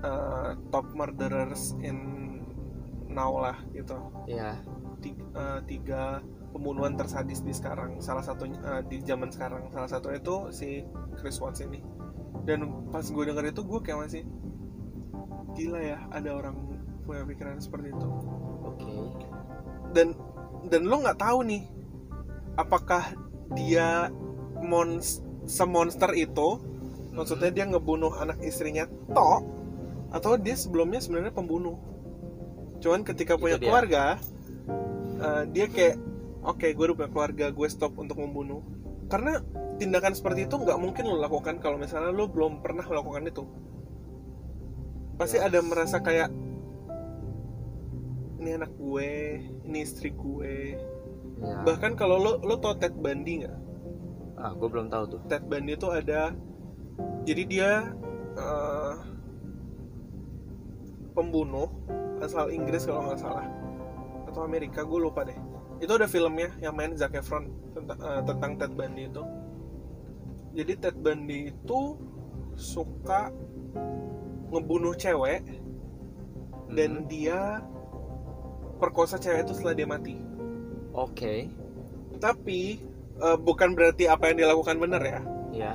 Speaker 1: eh, top murderers in now lah gitu.
Speaker 2: Ya
Speaker 1: tiga, eh, tiga pembunuhan tersadis di sekarang salah satunya eh, di zaman sekarang. Salah satunya itu si Chris Watts ini. Dan pas gue denger itu gue kayak masih gila ya ada orang punya pikiran seperti itu.
Speaker 2: Oke.
Speaker 1: Dan dan lo nggak tahu nih apakah dia mons semonster itu maksudnya dia ngebunuh anak istrinya tok atau dia sebelumnya sebenarnya pembunuh. Cuman ketika
Speaker 2: Itu
Speaker 1: punya
Speaker 2: dia.
Speaker 1: keluarga eh, dia kayak oke gue udah punya keluarga gue stop untuk membunuh. Karena tindakan seperti itu nggak mungkin lo lakukan kalau misalnya lo belum pernah melakukan itu. Pasti ada merasa kayak ini anak gue ini istri gue.
Speaker 2: Ya.
Speaker 1: Bahkan kalau lo lo tau Ted Bundy nggak
Speaker 2: ah gue belum tahu tuh.
Speaker 1: Ted Bundy itu ada jadi dia eh, pembunuh asal Inggris kalau nggak salah atau Amerika gue lupa deh. Itu ada filmnya yang main Zac Efron tentang, eh, tentang Ted Bundy itu. Jadi Ted Bundy itu suka ngebunuh cewek dan dia memperkosa cewek itu setelah dia mati.
Speaker 2: Oke.
Speaker 1: Tapi eh, bukan berarti apa yang dilakukan benar ya.
Speaker 2: Ya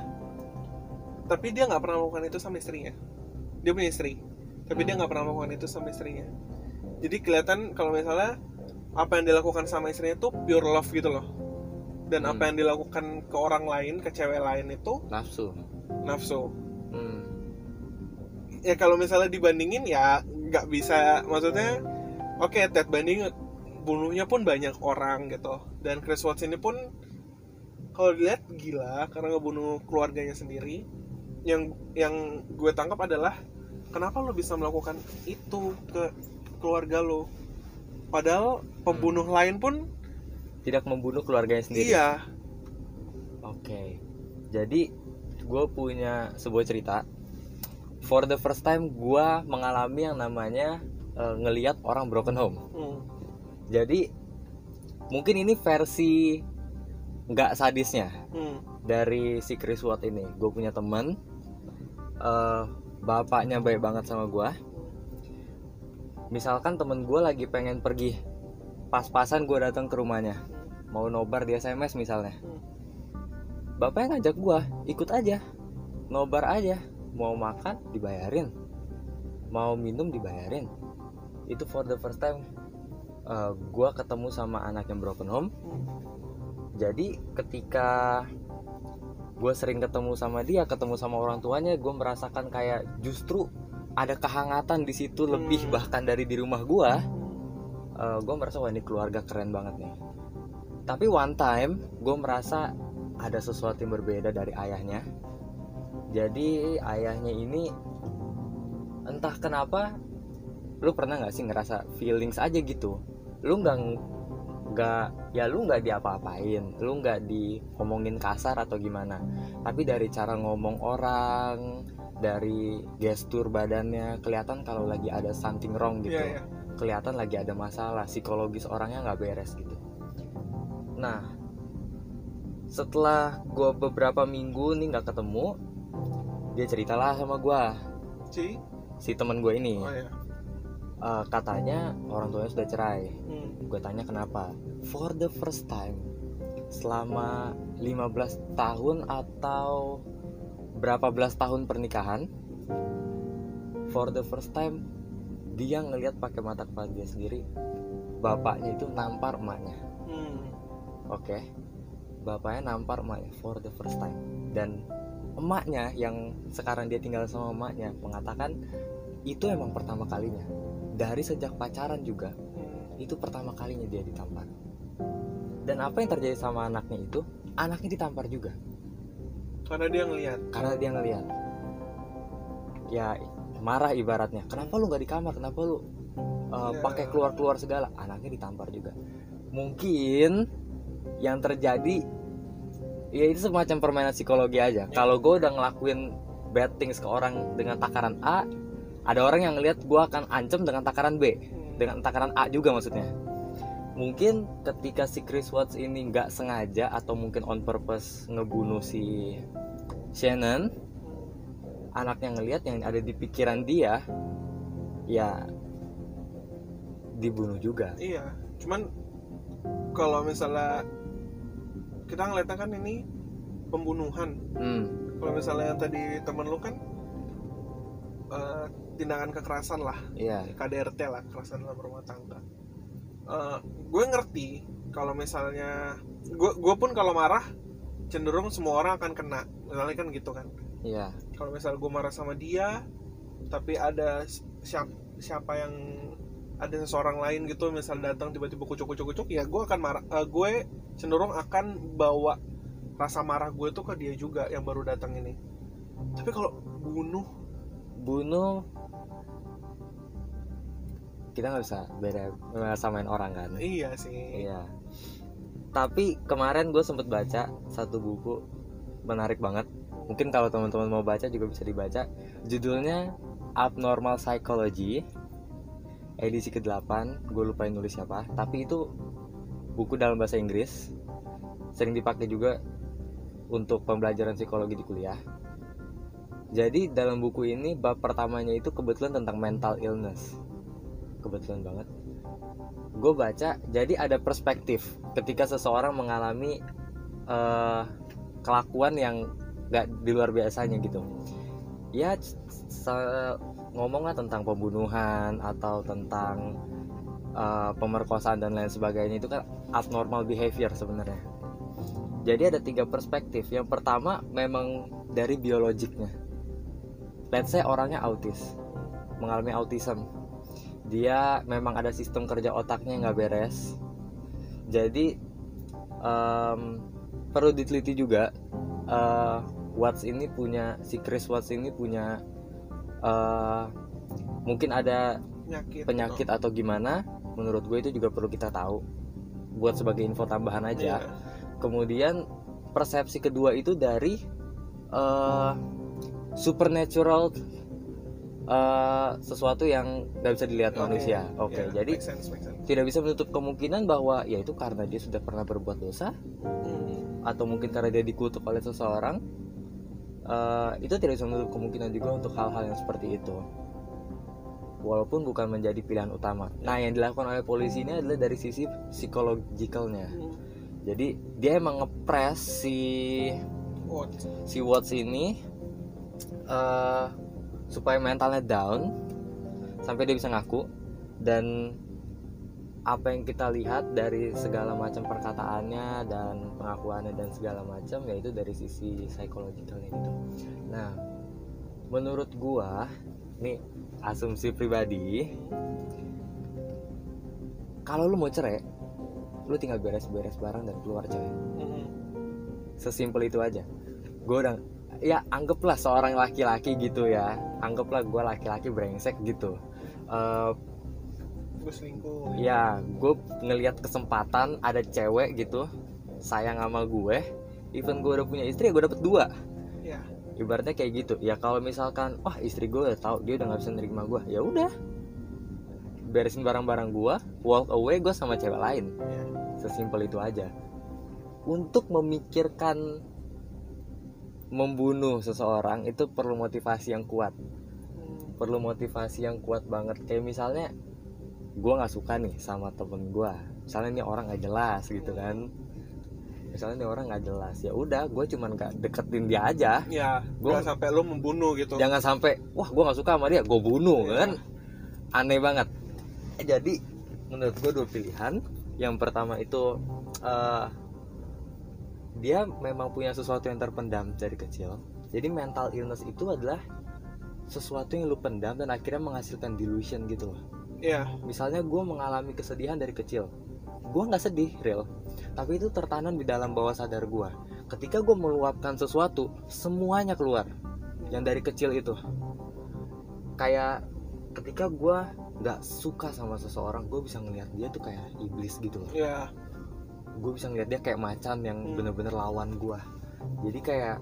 Speaker 1: tapi dia nggak pernah melakukan itu sama istrinya. Dia punya istri. Tapi dia
Speaker 2: Hmm.
Speaker 1: nggak pernah melakukan itu sama istrinya. Jadi kelihatan kalau misalnya apa yang dilakukan sama istrinya itu pure love gitu loh. Dan
Speaker 2: Hmm.
Speaker 1: apa yang dilakukan ke orang lain ke cewek lain itu
Speaker 2: nafsu.
Speaker 1: nafsu.
Speaker 2: Hmm.
Speaker 1: ya kalau misalnya dibandingin ya nggak bisa. Maksudnya oke Ted Bundy bunuhnya pun banyak orang gitu. Dan Chris Watts ini pun kalau dilihat gila karena ngebunuh keluarganya sendiri yang yang gue tangkap adalah kenapa lo bisa melakukan itu ke keluarga lo padahal pembunuh lain pun
Speaker 2: tidak membunuh keluarganya sendiri
Speaker 1: iya
Speaker 2: Oke, jadi gue punya sebuah cerita. For the first time gue mengalami yang namanya eh, ngeliat orang broken home.
Speaker 1: Hmm.
Speaker 2: Jadi mungkin ini versi nggak sadisnya
Speaker 1: Hmm.
Speaker 2: dari si Chris Watt ini. Gue punya temen, eh, bapaknya baik banget sama gue. Misalkan temen gue lagi pengen pergi, pas-pasan gue datang ke rumahnya, mau nobar di SMS misalnya.
Speaker 1: Hmm.
Speaker 2: bapaknya ngajak gua ikut aja nobar aja mau makan dibayarin mau minum dibayarin itu for the first time uh, gua ketemu sama anak yang broken home
Speaker 1: Hmm.
Speaker 2: Jadi ketika gue sering ketemu sama dia ketemu sama orang tuanya gue merasakan kayak justru ada kehangatan di situ lebih
Speaker 1: Hmm.
Speaker 2: bahkan dari di rumah gua. Uh, gue merasa wah ini keluarga keren banget nih. Tapi one time gue merasa ada sesuatu yang berbeda dari ayahnya. Jadi ayahnya ini entah kenapa lu pernah nggak sih ngerasa feelings aja gitu? Lu nggak nggak ya lu nggak diapa-apain lu nggak diomongin kasar atau gimana tapi dari cara ngomong orang dari gestur badannya kelihatan kalau lagi ada something wrong gitu
Speaker 1: Iya, iya.
Speaker 2: kelihatan lagi ada masalah psikologis orangnya nggak beres gitu nah setelah gue beberapa minggu nih nggak ketemu dia ceritalah sama gue
Speaker 1: Si?
Speaker 2: si teman gue ini
Speaker 1: Oh ya.
Speaker 2: Eh, katanya orang tuanya sudah cerai.
Speaker 1: Hmm.
Speaker 2: gue tanya kenapa? For the first time selama 15 tahun atau berapa belas tahun pernikahan for the first time dia ngelihat pakai mata kepala dia sendiri bapaknya itu nampar emaknya.
Speaker 1: Hmm.
Speaker 2: oke? Bapaknya nampar emaknya for the first time. Dan emaknya yang sekarang dia tinggal sama emaknya mengatakan itu emang pertama kalinya dari sejak pacaran juga
Speaker 1: Hmm.
Speaker 2: itu pertama kalinya dia ditampar dan apa yang terjadi sama anaknya itu anaknya ditampar juga
Speaker 1: Karena dia ngelihat.
Speaker 2: karena dia ngelihat ya marah ibaratnya kenapa lu nggak di kamar kenapa lu uh,
Speaker 1: Ya.
Speaker 2: pakai keluar keluar segala anaknya ditampar juga mungkin yang terjadi ya itu semacam permainan psikologi aja
Speaker 1: Ya.
Speaker 2: kalau gue udah ngelakuin bad things ke orang dengan takaran A ada orang yang ngelihat gue akan ancam dengan takaran B dengan takaran A juga maksudnya. Mungkin ketika si Chris Watts ini nggak sengaja atau mungkin on purpose ngebunuh si Shannon anaknya ngelihat yang ada di pikiran dia ya dibunuh juga.
Speaker 1: Iya, cuman kalau misalnya kita ngeliatnya kan ini pembunuhan.
Speaker 2: hmm,
Speaker 1: Kalau misalnya yang tadi temen lu kan eh, tindakan kekerasan lah,
Speaker 2: iya.
Speaker 1: KDRT lah, kekerasan dalam rumah tangga. Eh, gue ngerti kalau misalnya gue gue pun kalau marah cenderung semua orang akan kena, misalnya kan gitu kan.
Speaker 2: iya.
Speaker 1: Kalau misalnya gue marah sama dia, tapi ada siapa siapa yang ada seseorang lain gitu misal datang tiba-tiba kucuk-kucuk-kucuk ya gue akan marah eh, gue cenderung akan bawa rasa marah gue tuh ke dia juga yang baru datang ini. Tapi kalau bunuh
Speaker 2: bunuh kita nggak bisa beda samain orang kan
Speaker 1: iya sih
Speaker 2: Iya. Tapi kemarin gue sempet baca satu buku menarik banget. Mungkin kalau teman-teman mau baca juga bisa dibaca. Judulnya Abnormal Psychology. Edisi ke-8, gue lupa nulis siapa. Tapi itu buku dalam bahasa Inggris. Sering dipakai juga untuk pembelajaran psikologi di kuliah. Jadi dalam buku ini bab pertamanya itu kebetulan tentang mental illness. Kebetulan banget. Gue baca jadi ada perspektif ketika seseorang mengalami eh, kelakuan yang gak di luar biasanya gitu. Ya ngomonglah tentang pembunuhan atau tentang eh, pemerkosaan dan lain sebagainya itu kan abnormal behavior sebenarnya. Jadi ada tiga perspektif. Yang pertama memang dari biologiknya let's say orangnya autis mengalami autism. Dia memang ada sistem kerja otaknya yang nggak beres. Jadi em, perlu diteliti juga eh, Watts ini punya si Chris Watts ini punya eh, mungkin ada
Speaker 1: penyakit
Speaker 2: penyakit atau gimana menurut gue itu juga perlu kita tahu. Buat sebagai info tambahan aja.
Speaker 1: Iya.
Speaker 2: kemudian persepsi kedua itu dari eh, supernatural eh, sesuatu yang nggak bisa dilihat
Speaker 1: Oke,
Speaker 2: manusia oke
Speaker 1: iya,
Speaker 2: jadi
Speaker 1: make sense, make sense.
Speaker 2: tidak bisa menutup kemungkinan bahwa ya itu karena dia sudah pernah berbuat dosa
Speaker 1: Hmm.
Speaker 2: atau mungkin karena dia dikutuk oleh seseorang eh, itu tidak bisa menutup kemungkinan juga untuk hal-hal yang seperti itu walaupun bukan menjadi pilihan utama nah yang dilakukan oleh polisi ini adalah dari sisi psikologikalnya
Speaker 1: Hmm.
Speaker 2: jadi dia emang ngepres si
Speaker 1: What?
Speaker 2: si Watts ini eh, supaya mentalnya down sampai dia bisa ngaku dan apa yang kita lihat dari segala macam perkataannya dan pengakuannya dan segala macam yaitu dari sisi psikologikalnya gitu. Nah, menurut gua nih asumsi pribadi kalau lu mau cerai lu tinggal beres-beres barang dan keluar coy
Speaker 1: Hmm.
Speaker 2: sesimpel itu aja gue udah ya anggaplah seorang laki-laki gitu ya. Anggaplah gue laki-laki brengsek gitu. Eh,
Speaker 1: gue selingkuh
Speaker 2: ya. gue ngelihat kesempatan ada cewek gitu sayang sama gue even gue udah punya istri ya gue dapet dua.
Speaker 1: Ya.
Speaker 2: Ibaratnya kayak gitu. Ya kalau misalkan wah istri gue udah tahu dia udah nggak bisa nerima gue ya udah. Beresin barang-barang gue walk away gue sama cewek lain.
Speaker 1: Ya.
Speaker 2: Sesimpel itu aja. Untuk memikirkan membunuh seseorang itu perlu motivasi yang kuat.
Speaker 1: Hmm.
Speaker 2: perlu motivasi yang kuat banget. Kayak misalnya gue nggak suka nih sama temen gue misalnya ini orang nggak jelas gitu kan. Misalnya ini orang nggak jelas ya udah gue cuman gak deketin dia aja.
Speaker 1: Ya nggak sampai lo membunuh gitu.
Speaker 2: Jangan sampai wah gue nggak suka sama dia gue bunuh
Speaker 1: Iya.
Speaker 2: kan. Aneh banget. Eh, jadi menurut gue dua pilihan. Yang pertama itu eh, dia memang punya sesuatu yang terpendam dari kecil. Jadi mental illness itu adalah sesuatu yang lu pendam dan akhirnya menghasilkan delusion gitu loh.
Speaker 1: Ya
Speaker 2: misalnya gue mengalami kesedihan dari kecil. Gue nggak sedih real. Tapi itu tertanam di dalam bawah sadar gue ketika gue meluapkan sesuatu semuanya keluar. Yang dari kecil itu. Kayak ketika gue nggak suka sama seseorang gue bisa ngelihat dia tuh kayak iblis gitu loh.
Speaker 1: Ya
Speaker 2: gue bisa ngeliat dia kayak macan yang
Speaker 1: Hmm.
Speaker 2: bener-bener lawan gue jadi kayak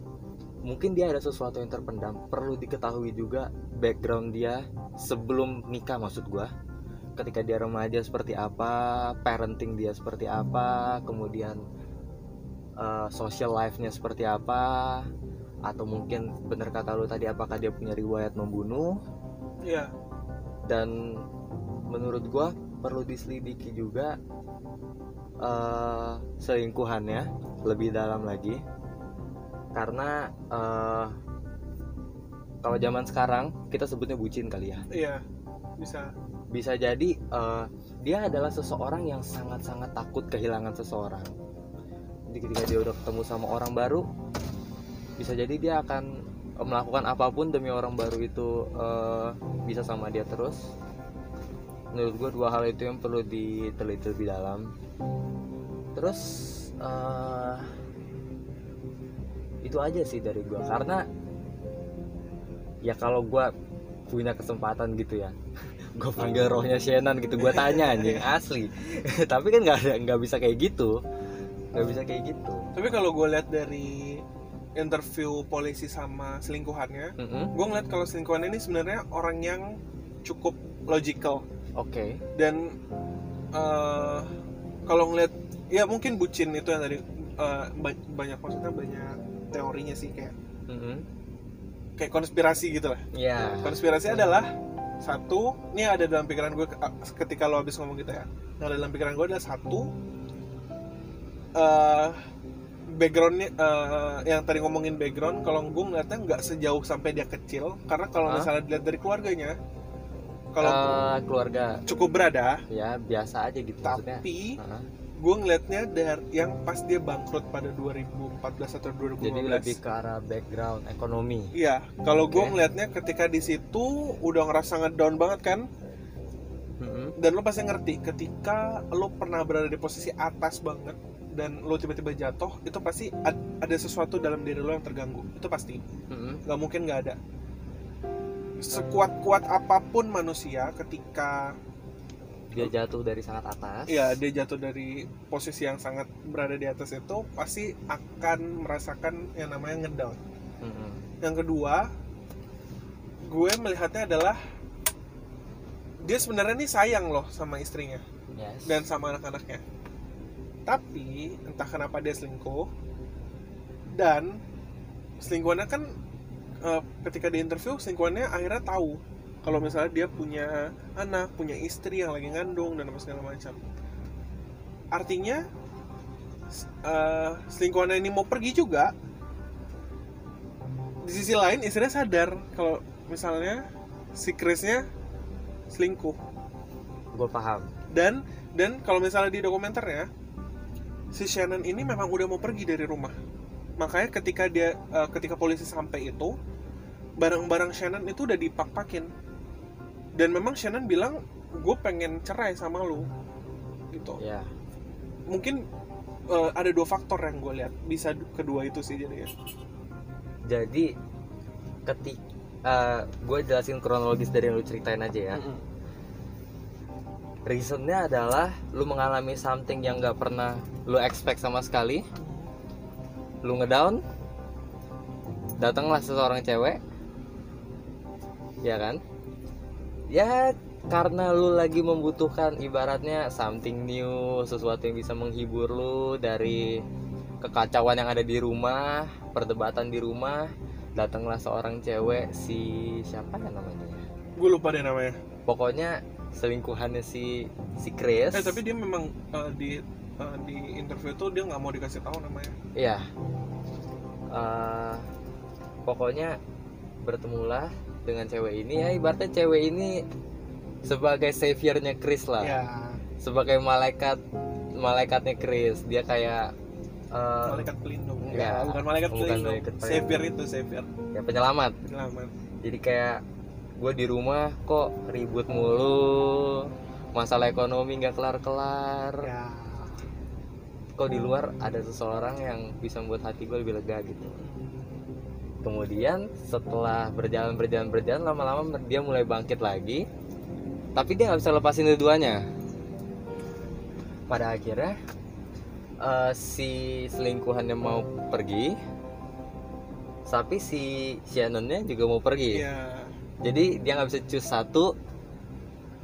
Speaker 2: mungkin dia ada sesuatu yang terpendam perlu diketahui juga background dia sebelum nikah maksud gue ketika dia remaja seperti apa parenting dia seperti apa kemudian uh, social life-nya seperti apa atau mungkin bener kata lu tadi apakah dia punya riwayat membunuh?
Speaker 1: Ya
Speaker 2: dan menurut gua perlu diselidiki juga eh, selingkuhannya lebih dalam lagi. Karena eh, kalau zaman sekarang kita sebutnya bucin kali ya.
Speaker 1: Iya bisa.
Speaker 2: Bisa jadi eh, dia adalah seseorang yang sangat-sangat takut kehilangan seseorang. Jadi ketika dia udah ketemu sama orang baru bisa jadi dia akan eh, melakukan apa pun demi orang baru itu eh, bisa sama dia terus. Menurut gue dua hal itu yang perlu diteliti lebih dalam. Terus eh, itu aja sih dari gue karena ya kalau gue punya kesempatan gitu ya gue panggil rohnya Shannon gitu gue tanya anjing asli? Tapi kan nggak nggak bisa kayak gitu. Nggak bisa kayak gitu.
Speaker 1: Tapi kalau gue lihat dari interview polisi sama selingkuhannya
Speaker 2: Mm-mm.
Speaker 1: gue ngeliat kalau selingkuhan ini sebenarnya orang yang cukup logical.
Speaker 2: Oke.
Speaker 1: Dan eh, kalau ngeliat ya mungkin bucin itu yang tadi ba- banyak maksudnya banyak teorinya sih kayak
Speaker 2: Mm-mm.
Speaker 1: kayak konspirasi gitu lah.
Speaker 2: Ya
Speaker 1: konspirasi adalah satu ini ada dalam pikiran gue ke- ketika lo habis ngomong gitu ya. Yang ada dalam pikiran gue adalah satu eh backgroundnya eh, yang tadi ngomongin background kalau gue ngeliatnya nggak sejauh sampai dia kecil karena kalau
Speaker 2: Hah?
Speaker 1: misalnya dilihat dari keluarganya kalau
Speaker 2: Eh, keluarga
Speaker 1: cukup berada
Speaker 2: ya biasa aja gitu maksudnya
Speaker 1: tapi
Speaker 2: Heeh.
Speaker 1: gue ngeliatnya dari yang pas dia bangkrut pada 2014 atau 2015
Speaker 2: jadi lebih ke arah background ekonomi
Speaker 1: Iya, kalau gue
Speaker 2: Oke.
Speaker 1: ngelihatnya ketika di situ udah ngerasa ngedown banget kan,
Speaker 2: Mm-mm.
Speaker 1: dan lo pasti ngerti ketika lo pernah berada di posisi atas banget dan lo tiba-tiba jatuh, itu pasti ad- ada sesuatu dalam diri lo yang terganggu. Itu pasti,
Speaker 2: Mm-mm.
Speaker 1: nggak mungkin nggak ada. Sekuat-kuat apa pun manusia ketika
Speaker 2: dia jatuh dari sangat atas
Speaker 1: ya dia jatuh dari posisi yang sangat berada di atas itu pasti akan merasakan yang namanya ngedown.
Speaker 2: Mm-mm.
Speaker 1: yang kedua gue melihatnya adalah dia sebenarnya nih sayang loh sama istrinya
Speaker 2: yes
Speaker 1: dan sama anak-anaknya tapi entah kenapa dia selingkuh dan selingkuhannya kan eh, ketika di interview selingkuhannya akhirnya tahu kalau misalnya dia punya anak punya istri yang lagi ngandung dan apa segala macam. Artinya eh, selingkuhannya ini mau pergi juga di sisi lain istrinya sadar kalau misalnya si Chrisnya selingkuh.
Speaker 2: Gue paham.
Speaker 1: Dan dan kalau misalnya di dokumenternya si Shannon ini memang udah mau pergi dari rumah. Makanya ketika dia eh, ketika polisi sampai itu barang-barang Shannon itu udah dipak-pakin. Dan memang Shannon bilang gue pengen cerai sama lu. Gitu.
Speaker 2: Ya
Speaker 1: mungkin eh, ada dua faktor yang gue lihat. Bisa kedua itu sih jadi ya.
Speaker 2: Jadi ketik gue jelasin kronologis dari yang lu ceritain aja ya reasonnya adalah lu mengalami something yang gak pernah lu expect sama sekali. Lu ngedown datanglah seseorang cewek ya kan? Ya karena lu lagi membutuhkan ibaratnya something new sesuatu yang bisa menghibur lu dari kekacauan yang ada di rumah perdebatan di rumah datanglah seorang cewek si siapa ya namanya?
Speaker 1: Gue lupa deh namanya.
Speaker 2: Pokoknya selingkuhannya si si Chris
Speaker 1: eh tapi dia memang eh, di eh, di interview itu dia nggak mau dikasih tahu namanya
Speaker 2: Iya. Eh, pokoknya bertemulah dengan cewek ini ya ibaratnya cewek ini sebagai saviornya Chris lah.
Speaker 1: ya
Speaker 2: Sebagai malaikat malaikatnya Chris. Dia kayak eh,
Speaker 1: malaikat pelindung
Speaker 2: Ya,
Speaker 1: bukan malaikat
Speaker 2: bukan
Speaker 1: pelindung
Speaker 2: malaikat pelindung.
Speaker 1: savior itu savior
Speaker 2: ya penyelamat.
Speaker 1: selamat
Speaker 2: Jadi kayak gue di rumah kok ribut mulu. Masalah ekonomi nggak kelar-kelar.
Speaker 1: Ya.
Speaker 2: Kok di luar ada seseorang yang bisa membuat hati gue lebih lega gitu. Kemudian setelah berjalan berjalan berjalan lama-lama dia mulai bangkit lagi tapi dia nggak bisa lepasin keduanya pada akhirnya eh, si selingkuhannya mau pergi tapi si Shannonnya juga mau pergi.
Speaker 1: Iya
Speaker 2: jadi dia nggak bisa choose satu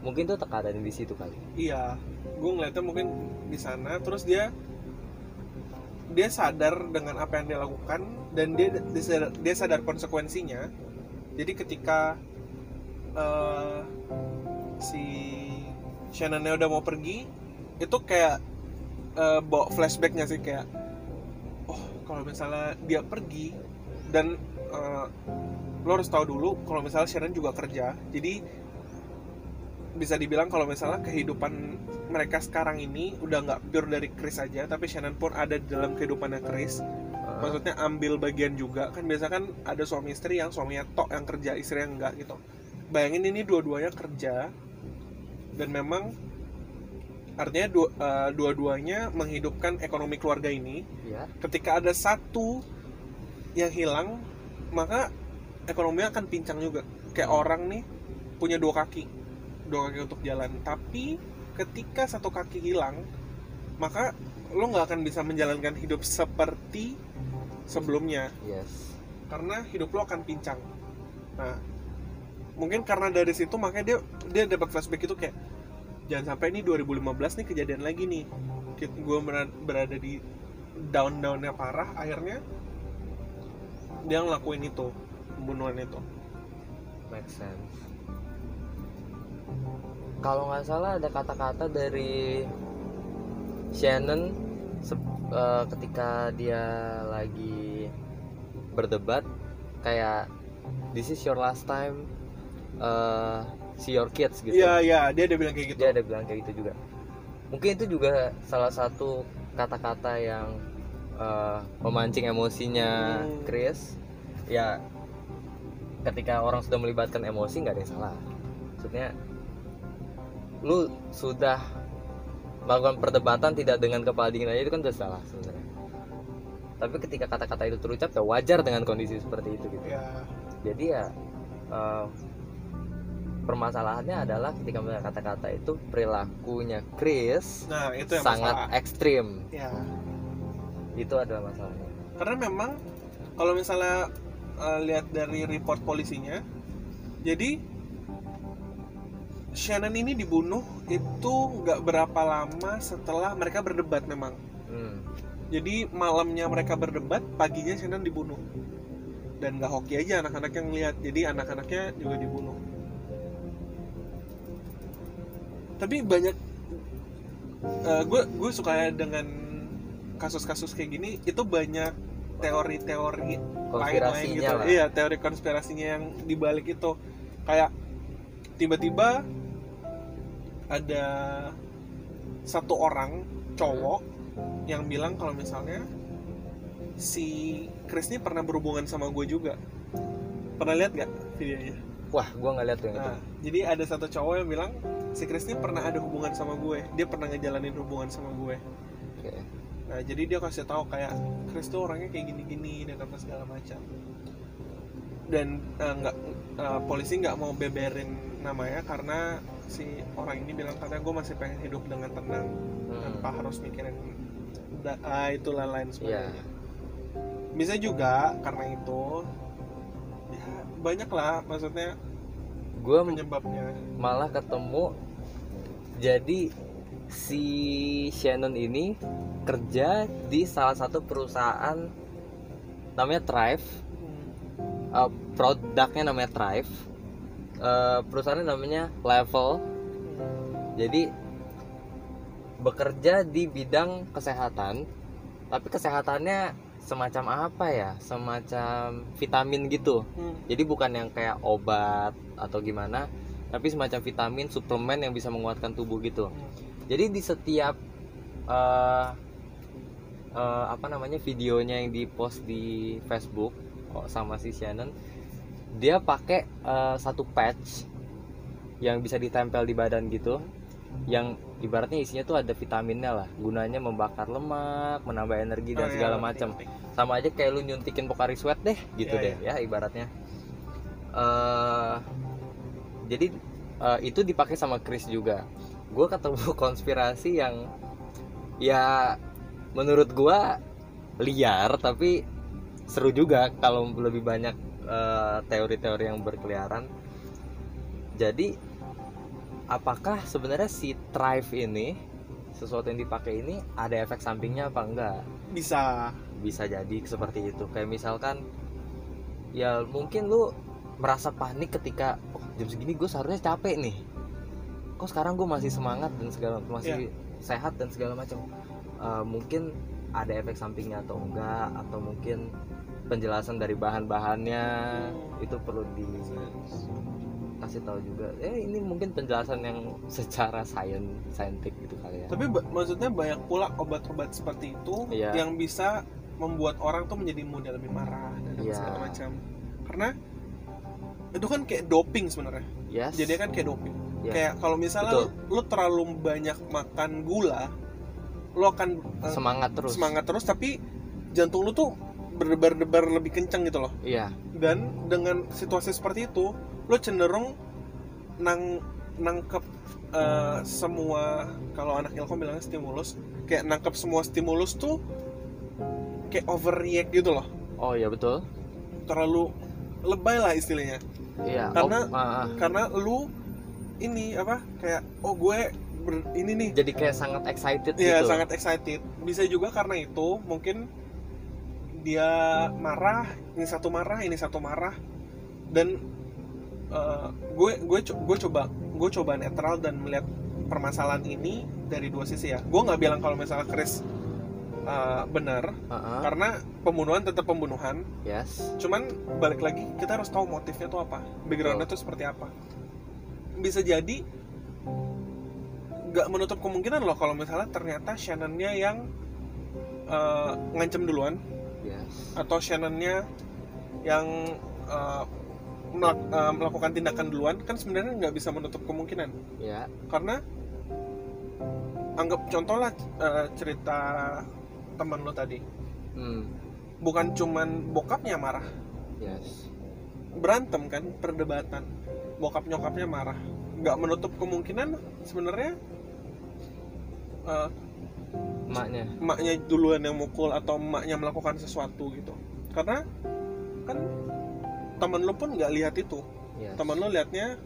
Speaker 2: mungkin tuh tekanan di situ kali.
Speaker 1: Iya gue ngeliatnya mungkin di sana terus dia dia sadar dengan apa yang dia lakukan dan dia dia sadar, konsekuensinya. Jadi ketika eh, si Shannonnya udah mau pergi itu kayak eh, bawa flashbacknya sih kayak oh kalau misalnya dia pergi dan eh, lo harus tahu dulu kalau misalnya Shannon juga kerja. Jadi bisa dibilang kalau misalnya kehidupan mereka sekarang ini udah nggak pure dari Chris aja tapi Shannon pun ada di dalam kehidupannya Chris. Maksudnya ambil bagian juga. Kan biasa kan ada suami istri yang suaminya tok yang kerja istri yang enggak gitu. Bayangin ini dua-duanya kerja dan memang artinya dua, eh, dua-duanya menghidupkan ekonomi keluarga ini.
Speaker 2: Ya
Speaker 1: ketika ada satu yang hilang maka ekonominya akan pincang juga. Kayak orang nih punya dua kaki. Dua kaki untuk jalan. Tapi ketika satu kaki hilang maka lo nggak akan bisa menjalankan hidup seperti sebelumnya.
Speaker 2: Yes.
Speaker 1: Karena hidup lo akan pincang. Nah mungkin karena dari situ makanya dia dia dapat flashback itu kayak jangan sampai ini 2015 nih kejadian lagi nih. Gue berada di down downnya parah akhirnya dia ngelakuin itu pembunuhan itu.
Speaker 2: Make sense. Kalau nggak salah ada kata-kata dari Shannon eh, ketika dia lagi berdebat kayak this is your last time eh, see your kids gitu.
Speaker 1: Iya iya dia ada bilang kayak gitu.
Speaker 2: Dia ada bilang kayak gitu juga. Mungkin itu juga salah satu kata-kata yang eh, memancing emosinya
Speaker 1: Hmm.
Speaker 2: Chris. Ya ketika orang sudah melibatkan emosi nggak ada yang salah. Maksudnya lu sudah melakukan perdebatan tidak dengan kepala dingin aja itu kan udah salah sebenarnya. Tapi ketika kata-kata itu terucap ya wajar dengan kondisi seperti itu gitu.
Speaker 1: Ya
Speaker 2: jadi ya eh, permasalahannya adalah ketika melihat kata-kata itu perilakunya Chris
Speaker 1: nah itu yang
Speaker 2: sangat
Speaker 1: masalah.
Speaker 2: ekstrim.
Speaker 1: Ya
Speaker 2: itu adalah masalahnya.
Speaker 1: Karena memang kalau misalnya eh, lihat dari report polisinya. Jadi Shannon ini dibunuh itu nggak berapa lama setelah mereka berdebat memang.
Speaker 2: Hmm.
Speaker 1: jadi malamnya mereka berdebat paginya Shannon dibunuh. Dan nggak hoki aja anak-anak yang lihat jadi anak-anaknya juga dibunuh. Tapi banyak gue gue suka dengan kasus-kasus kayak gini itu banyak teori-teori lain-lain
Speaker 2: konspirasinya
Speaker 1: gitu.
Speaker 2: lah.
Speaker 1: Iya teori konspirasinya yang dibalik itu. Kayak tiba-tiba ada satu orang cowok yang bilang kalau misalnya si Chris ini pernah berhubungan sama gue juga. Pernah lihat gak videonya?
Speaker 2: Wah gua nggak lihat tuh yang itu.
Speaker 1: Nah jadi ada satu cowok yang bilang si Chris ini pernah ada hubungan sama gue. Dia pernah ngejalanin hubungan sama gue. Nah, jadi dia kasih tahu kayak Chris tuh orangnya kayak gini-gini dan apa segala macam. Dan eh, nggak eh, polisi nggak mau beberin namanya karena si orang ini bilang katanya gue masih pengen hidup dengan tenang
Speaker 2: Hmm.
Speaker 1: tanpa harus mikirin ah, itu lain-lain
Speaker 2: Iya.
Speaker 1: sebagainya. Bisa juga karena itu ya banyak lah maksudnya
Speaker 2: gue
Speaker 1: penyebabnya.
Speaker 2: malah ketemu jadi si Shannon ini kerja di salah satu perusahaan namanya Thrive.
Speaker 1: Hmm.
Speaker 2: uh, produknya namanya Thrive. Uh, perusahaannya namanya Level. Jadi bekerja di bidang kesehatan. Tapi kesehatannya semacam apa ya? Semacam vitamin gitu.
Speaker 1: Hmm.
Speaker 2: jadi bukan yang kayak obat atau gimana tapi semacam vitamin suplemen yang bisa menguatkan tubuh gitu. Jadi di setiap eh eh, apa namanya videonya yang dipost di Facebook oh, sama si Shannon dia pakai eh, satu patch yang bisa ditempel di badan gitu yang ibaratnya isinya tuh ada vitaminnya lah gunanya membakar lemak menambah energi dan
Speaker 1: Oh, iya,
Speaker 2: segala
Speaker 1: ngerti,
Speaker 2: macam sama aja kayak lu nyuntikin Pocari Sweat deh gitu
Speaker 1: Iya,
Speaker 2: deh ya ibaratnya. Eh jadi eh, itu dipakai sama Chris juga. Gue ketemu konspirasi yang ya menurut gua liar tapi seru juga kalau lebih banyak eh, teori-teori yang berkeliaran. Jadi apakah sebenarnya si Thrive ini sesuatu yang dipakai ini ada efek sampingnya apa enggak?
Speaker 1: Bisa.
Speaker 2: bisa jadi seperti itu. Kayak misalkan ya mungkin lu merasa panik ketika oh, jam segini gue seharusnya capek nih. Kok sekarang gue masih semangat dan segala masih sehat dan segala macam Eh, mungkin ada efek sampingnya atau enggak atau mungkin penjelasan dari bahan-bahannya itu perlu dikasih tahu juga eh ini mungkin penjelasan yang secara sains saintik gitu kali ya
Speaker 1: Tapi maksudnya banyak pula obat-obat seperti itu
Speaker 2: Iya.
Speaker 1: yang bisa membuat orang tuh menjadi mudah lebih marah dan
Speaker 2: Iya.
Speaker 1: segala macam. Karena itu kan kayak doping sebenarnya.
Speaker 2: yes
Speaker 1: Jadi kan kayak doping.
Speaker 2: Iya.
Speaker 1: Kayak kalau misalnya
Speaker 2: Betul.
Speaker 1: lu, lu terlalu banyak makan gula, lu akan eh,
Speaker 2: semangat terus
Speaker 1: semangat terus tapi jantung lu tuh berdebar-debar lebih kencang gitu loh.
Speaker 2: iya
Speaker 1: Dan dengan situasi seperti itu, lu cenderung nang nangkep eh, semua kalau anak ilkom bilangnya stimulus, kayak nangkep semua stimulus tuh kayak overreact gitu loh.
Speaker 2: oh ya betul
Speaker 1: Terlalu lebay lah istilahnya.
Speaker 2: iya
Speaker 1: Karena-
Speaker 2: oh, ah.
Speaker 1: Karena lu ini apa kayak oh gue ber- ini nih.
Speaker 2: Jadi kayak sangat excited
Speaker 1: Iya
Speaker 2: gitu.
Speaker 1: sangat excited. Bisa juga karena itu mungkin dia marah, ini satu marah, ini satu marah, dan eh, gue gue gue coba gue coba netral dan melihat permasalahan ini dari dua sisi ya. Gue nggak bilang kalau misalnya Chris uh, benar
Speaker 2: Heeh.
Speaker 1: karena pembunuhan tetap pembunuhan.
Speaker 2: Yes.
Speaker 1: Cuman balik lagi kita harus tahu motifnya tuh apa backgroundnya tuh seperti apa bisa jadi nggak menutup kemungkinan loh kalau misalnya ternyata Shannonnya yang uh, ngancem duluan.
Speaker 2: Yes.
Speaker 1: Atau Shannonnya yang uh, melak- uh, melakukan tindakan duluan kan sebenarnya nggak bisa menutup kemungkinan.
Speaker 2: Ya.
Speaker 1: Karena anggap contoh lah uh, cerita teman lo tadi.
Speaker 2: Hmm.
Speaker 1: bukan cuman bokapnya marah.
Speaker 2: Yes.
Speaker 1: Berantem kan perdebatan. Bokap nyokapnya marah nggak menutup kemungkinan sebenarnya? Uh,
Speaker 2: emaknya.
Speaker 1: emaknya duluan yang mukul atau emaknya melakukan sesuatu gitu. Karena kan temen lo pun nggak lihat itu.
Speaker 2: Yes.
Speaker 1: Temen lo liatnya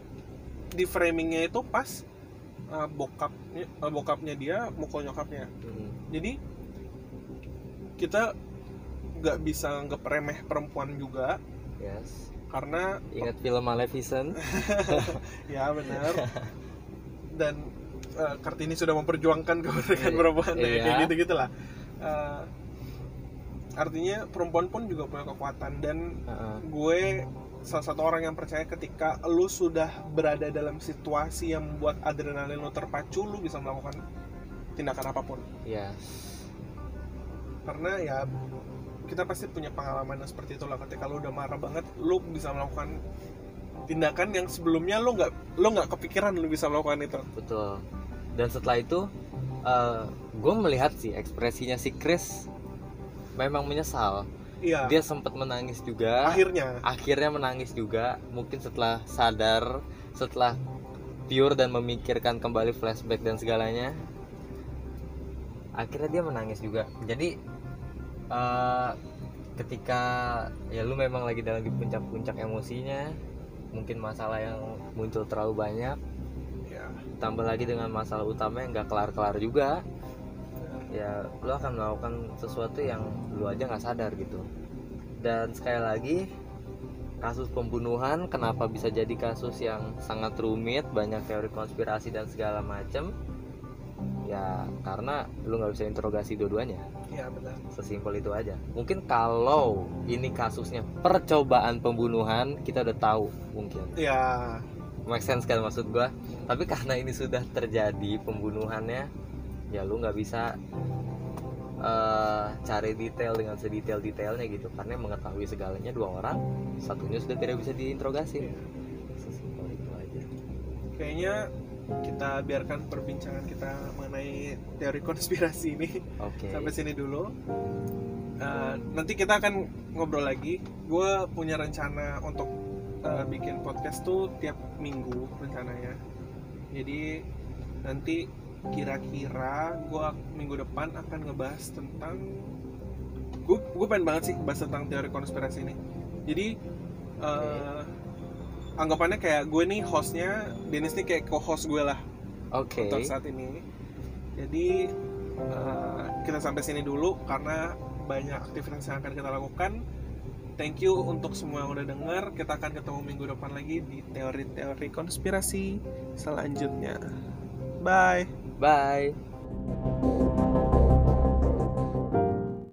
Speaker 1: di framingnya itu pas uh, bokapnya uh, bokapnya dia mukul nyokapnya.
Speaker 2: Hmm.
Speaker 1: jadi kita nggak bisa anggap remeh perempuan juga.
Speaker 2: Yes
Speaker 1: karena
Speaker 2: ingat film Maleficent
Speaker 1: ya benar dan eh, kartini sudah memperjuangkan kemerdekaan
Speaker 2: Iya.
Speaker 1: perempuan ya, kayak
Speaker 2: Iya.
Speaker 1: gitu gitulah Eh, artinya perempuan pun juga punya kekuatan dan
Speaker 2: Heeh.
Speaker 1: gue salah satu orang yang percaya ketika lu sudah berada dalam situasi yang membuat adrenalin lu terpacu lu bisa melakukan tindakan apa pun
Speaker 2: yes
Speaker 1: karena ya kita pasti punya pengalaman yang seperti itulah. Ketika lu udah marah banget lu bisa melakukan tindakan yang sebelumnya lu nggak lu nggak kepikiran lu bisa melakukan itu.
Speaker 2: Betul. Dan setelah itu gue melihat sih ekspresinya si Chris memang menyesal.
Speaker 1: Iya.
Speaker 2: Dia sempat menangis juga.
Speaker 1: Akhirnya.
Speaker 2: Akhirnya menangis juga. Mungkin setelah sadar setelah pure dan memikirkan kembali flashback dan segalanya akhirnya dia menangis juga. Jadi ketika ya lu memang lagi dalam di puncak-puncak emosinya mungkin masalah yang muncul terlalu banyak
Speaker 1: ya.
Speaker 2: tambah lagi dengan masalah utama yang gak kelar-kelar juga ya lu akan melakukan sesuatu yang lu aja nggak sadar gitu. Dan sekali lagi kasus pembunuhan kenapa bisa jadi kasus yang sangat rumit banyak teori konspirasi dan segala macem ya karena lu nggak bisa interogasi dua-duanya.
Speaker 1: Ya benar.
Speaker 2: Sesimpel itu aja. Mungkin kalau ini kasusnya percobaan pembunuhan kita udah tahu mungkin.
Speaker 1: Ya.
Speaker 2: Make sense kan maksud gua? Tapi karena ini sudah terjadi pembunuhannya ya lu nggak bisa eh, cari detail dengan sedetail detailnya gitu. Karena mengetahui segalanya dua orang satunya sudah tidak bisa diinterogasi. Sesimpel itu aja.
Speaker 1: Kayaknya kita biarkan perbincangan kita mengenai teori konspirasi ini
Speaker 2: oke.
Speaker 1: sampai sini dulu. Eh, nanti kita akan ngobrol lagi. Gue punya rencana untuk eh, bikin podcast tuh tiap minggu rencananya. Jadi nanti kira-kira gue minggu depan akan ngebahas tentang gue gue pengen banget sih bahas tentang teori konspirasi ini. Jadi eh, anggapannya kayak gue nih hostnya Dennis nih kayak co-host gue lah
Speaker 2: oke
Speaker 1: untuk saat ini. Jadi eh, kita sampai sini dulu karena banyak aktivitas yang akan kita lakukan. Thank you untuk semua yang udah denger. Kita akan ketemu minggu depan lagi di teori-teori konspirasi selanjutnya. Bye.
Speaker 2: bye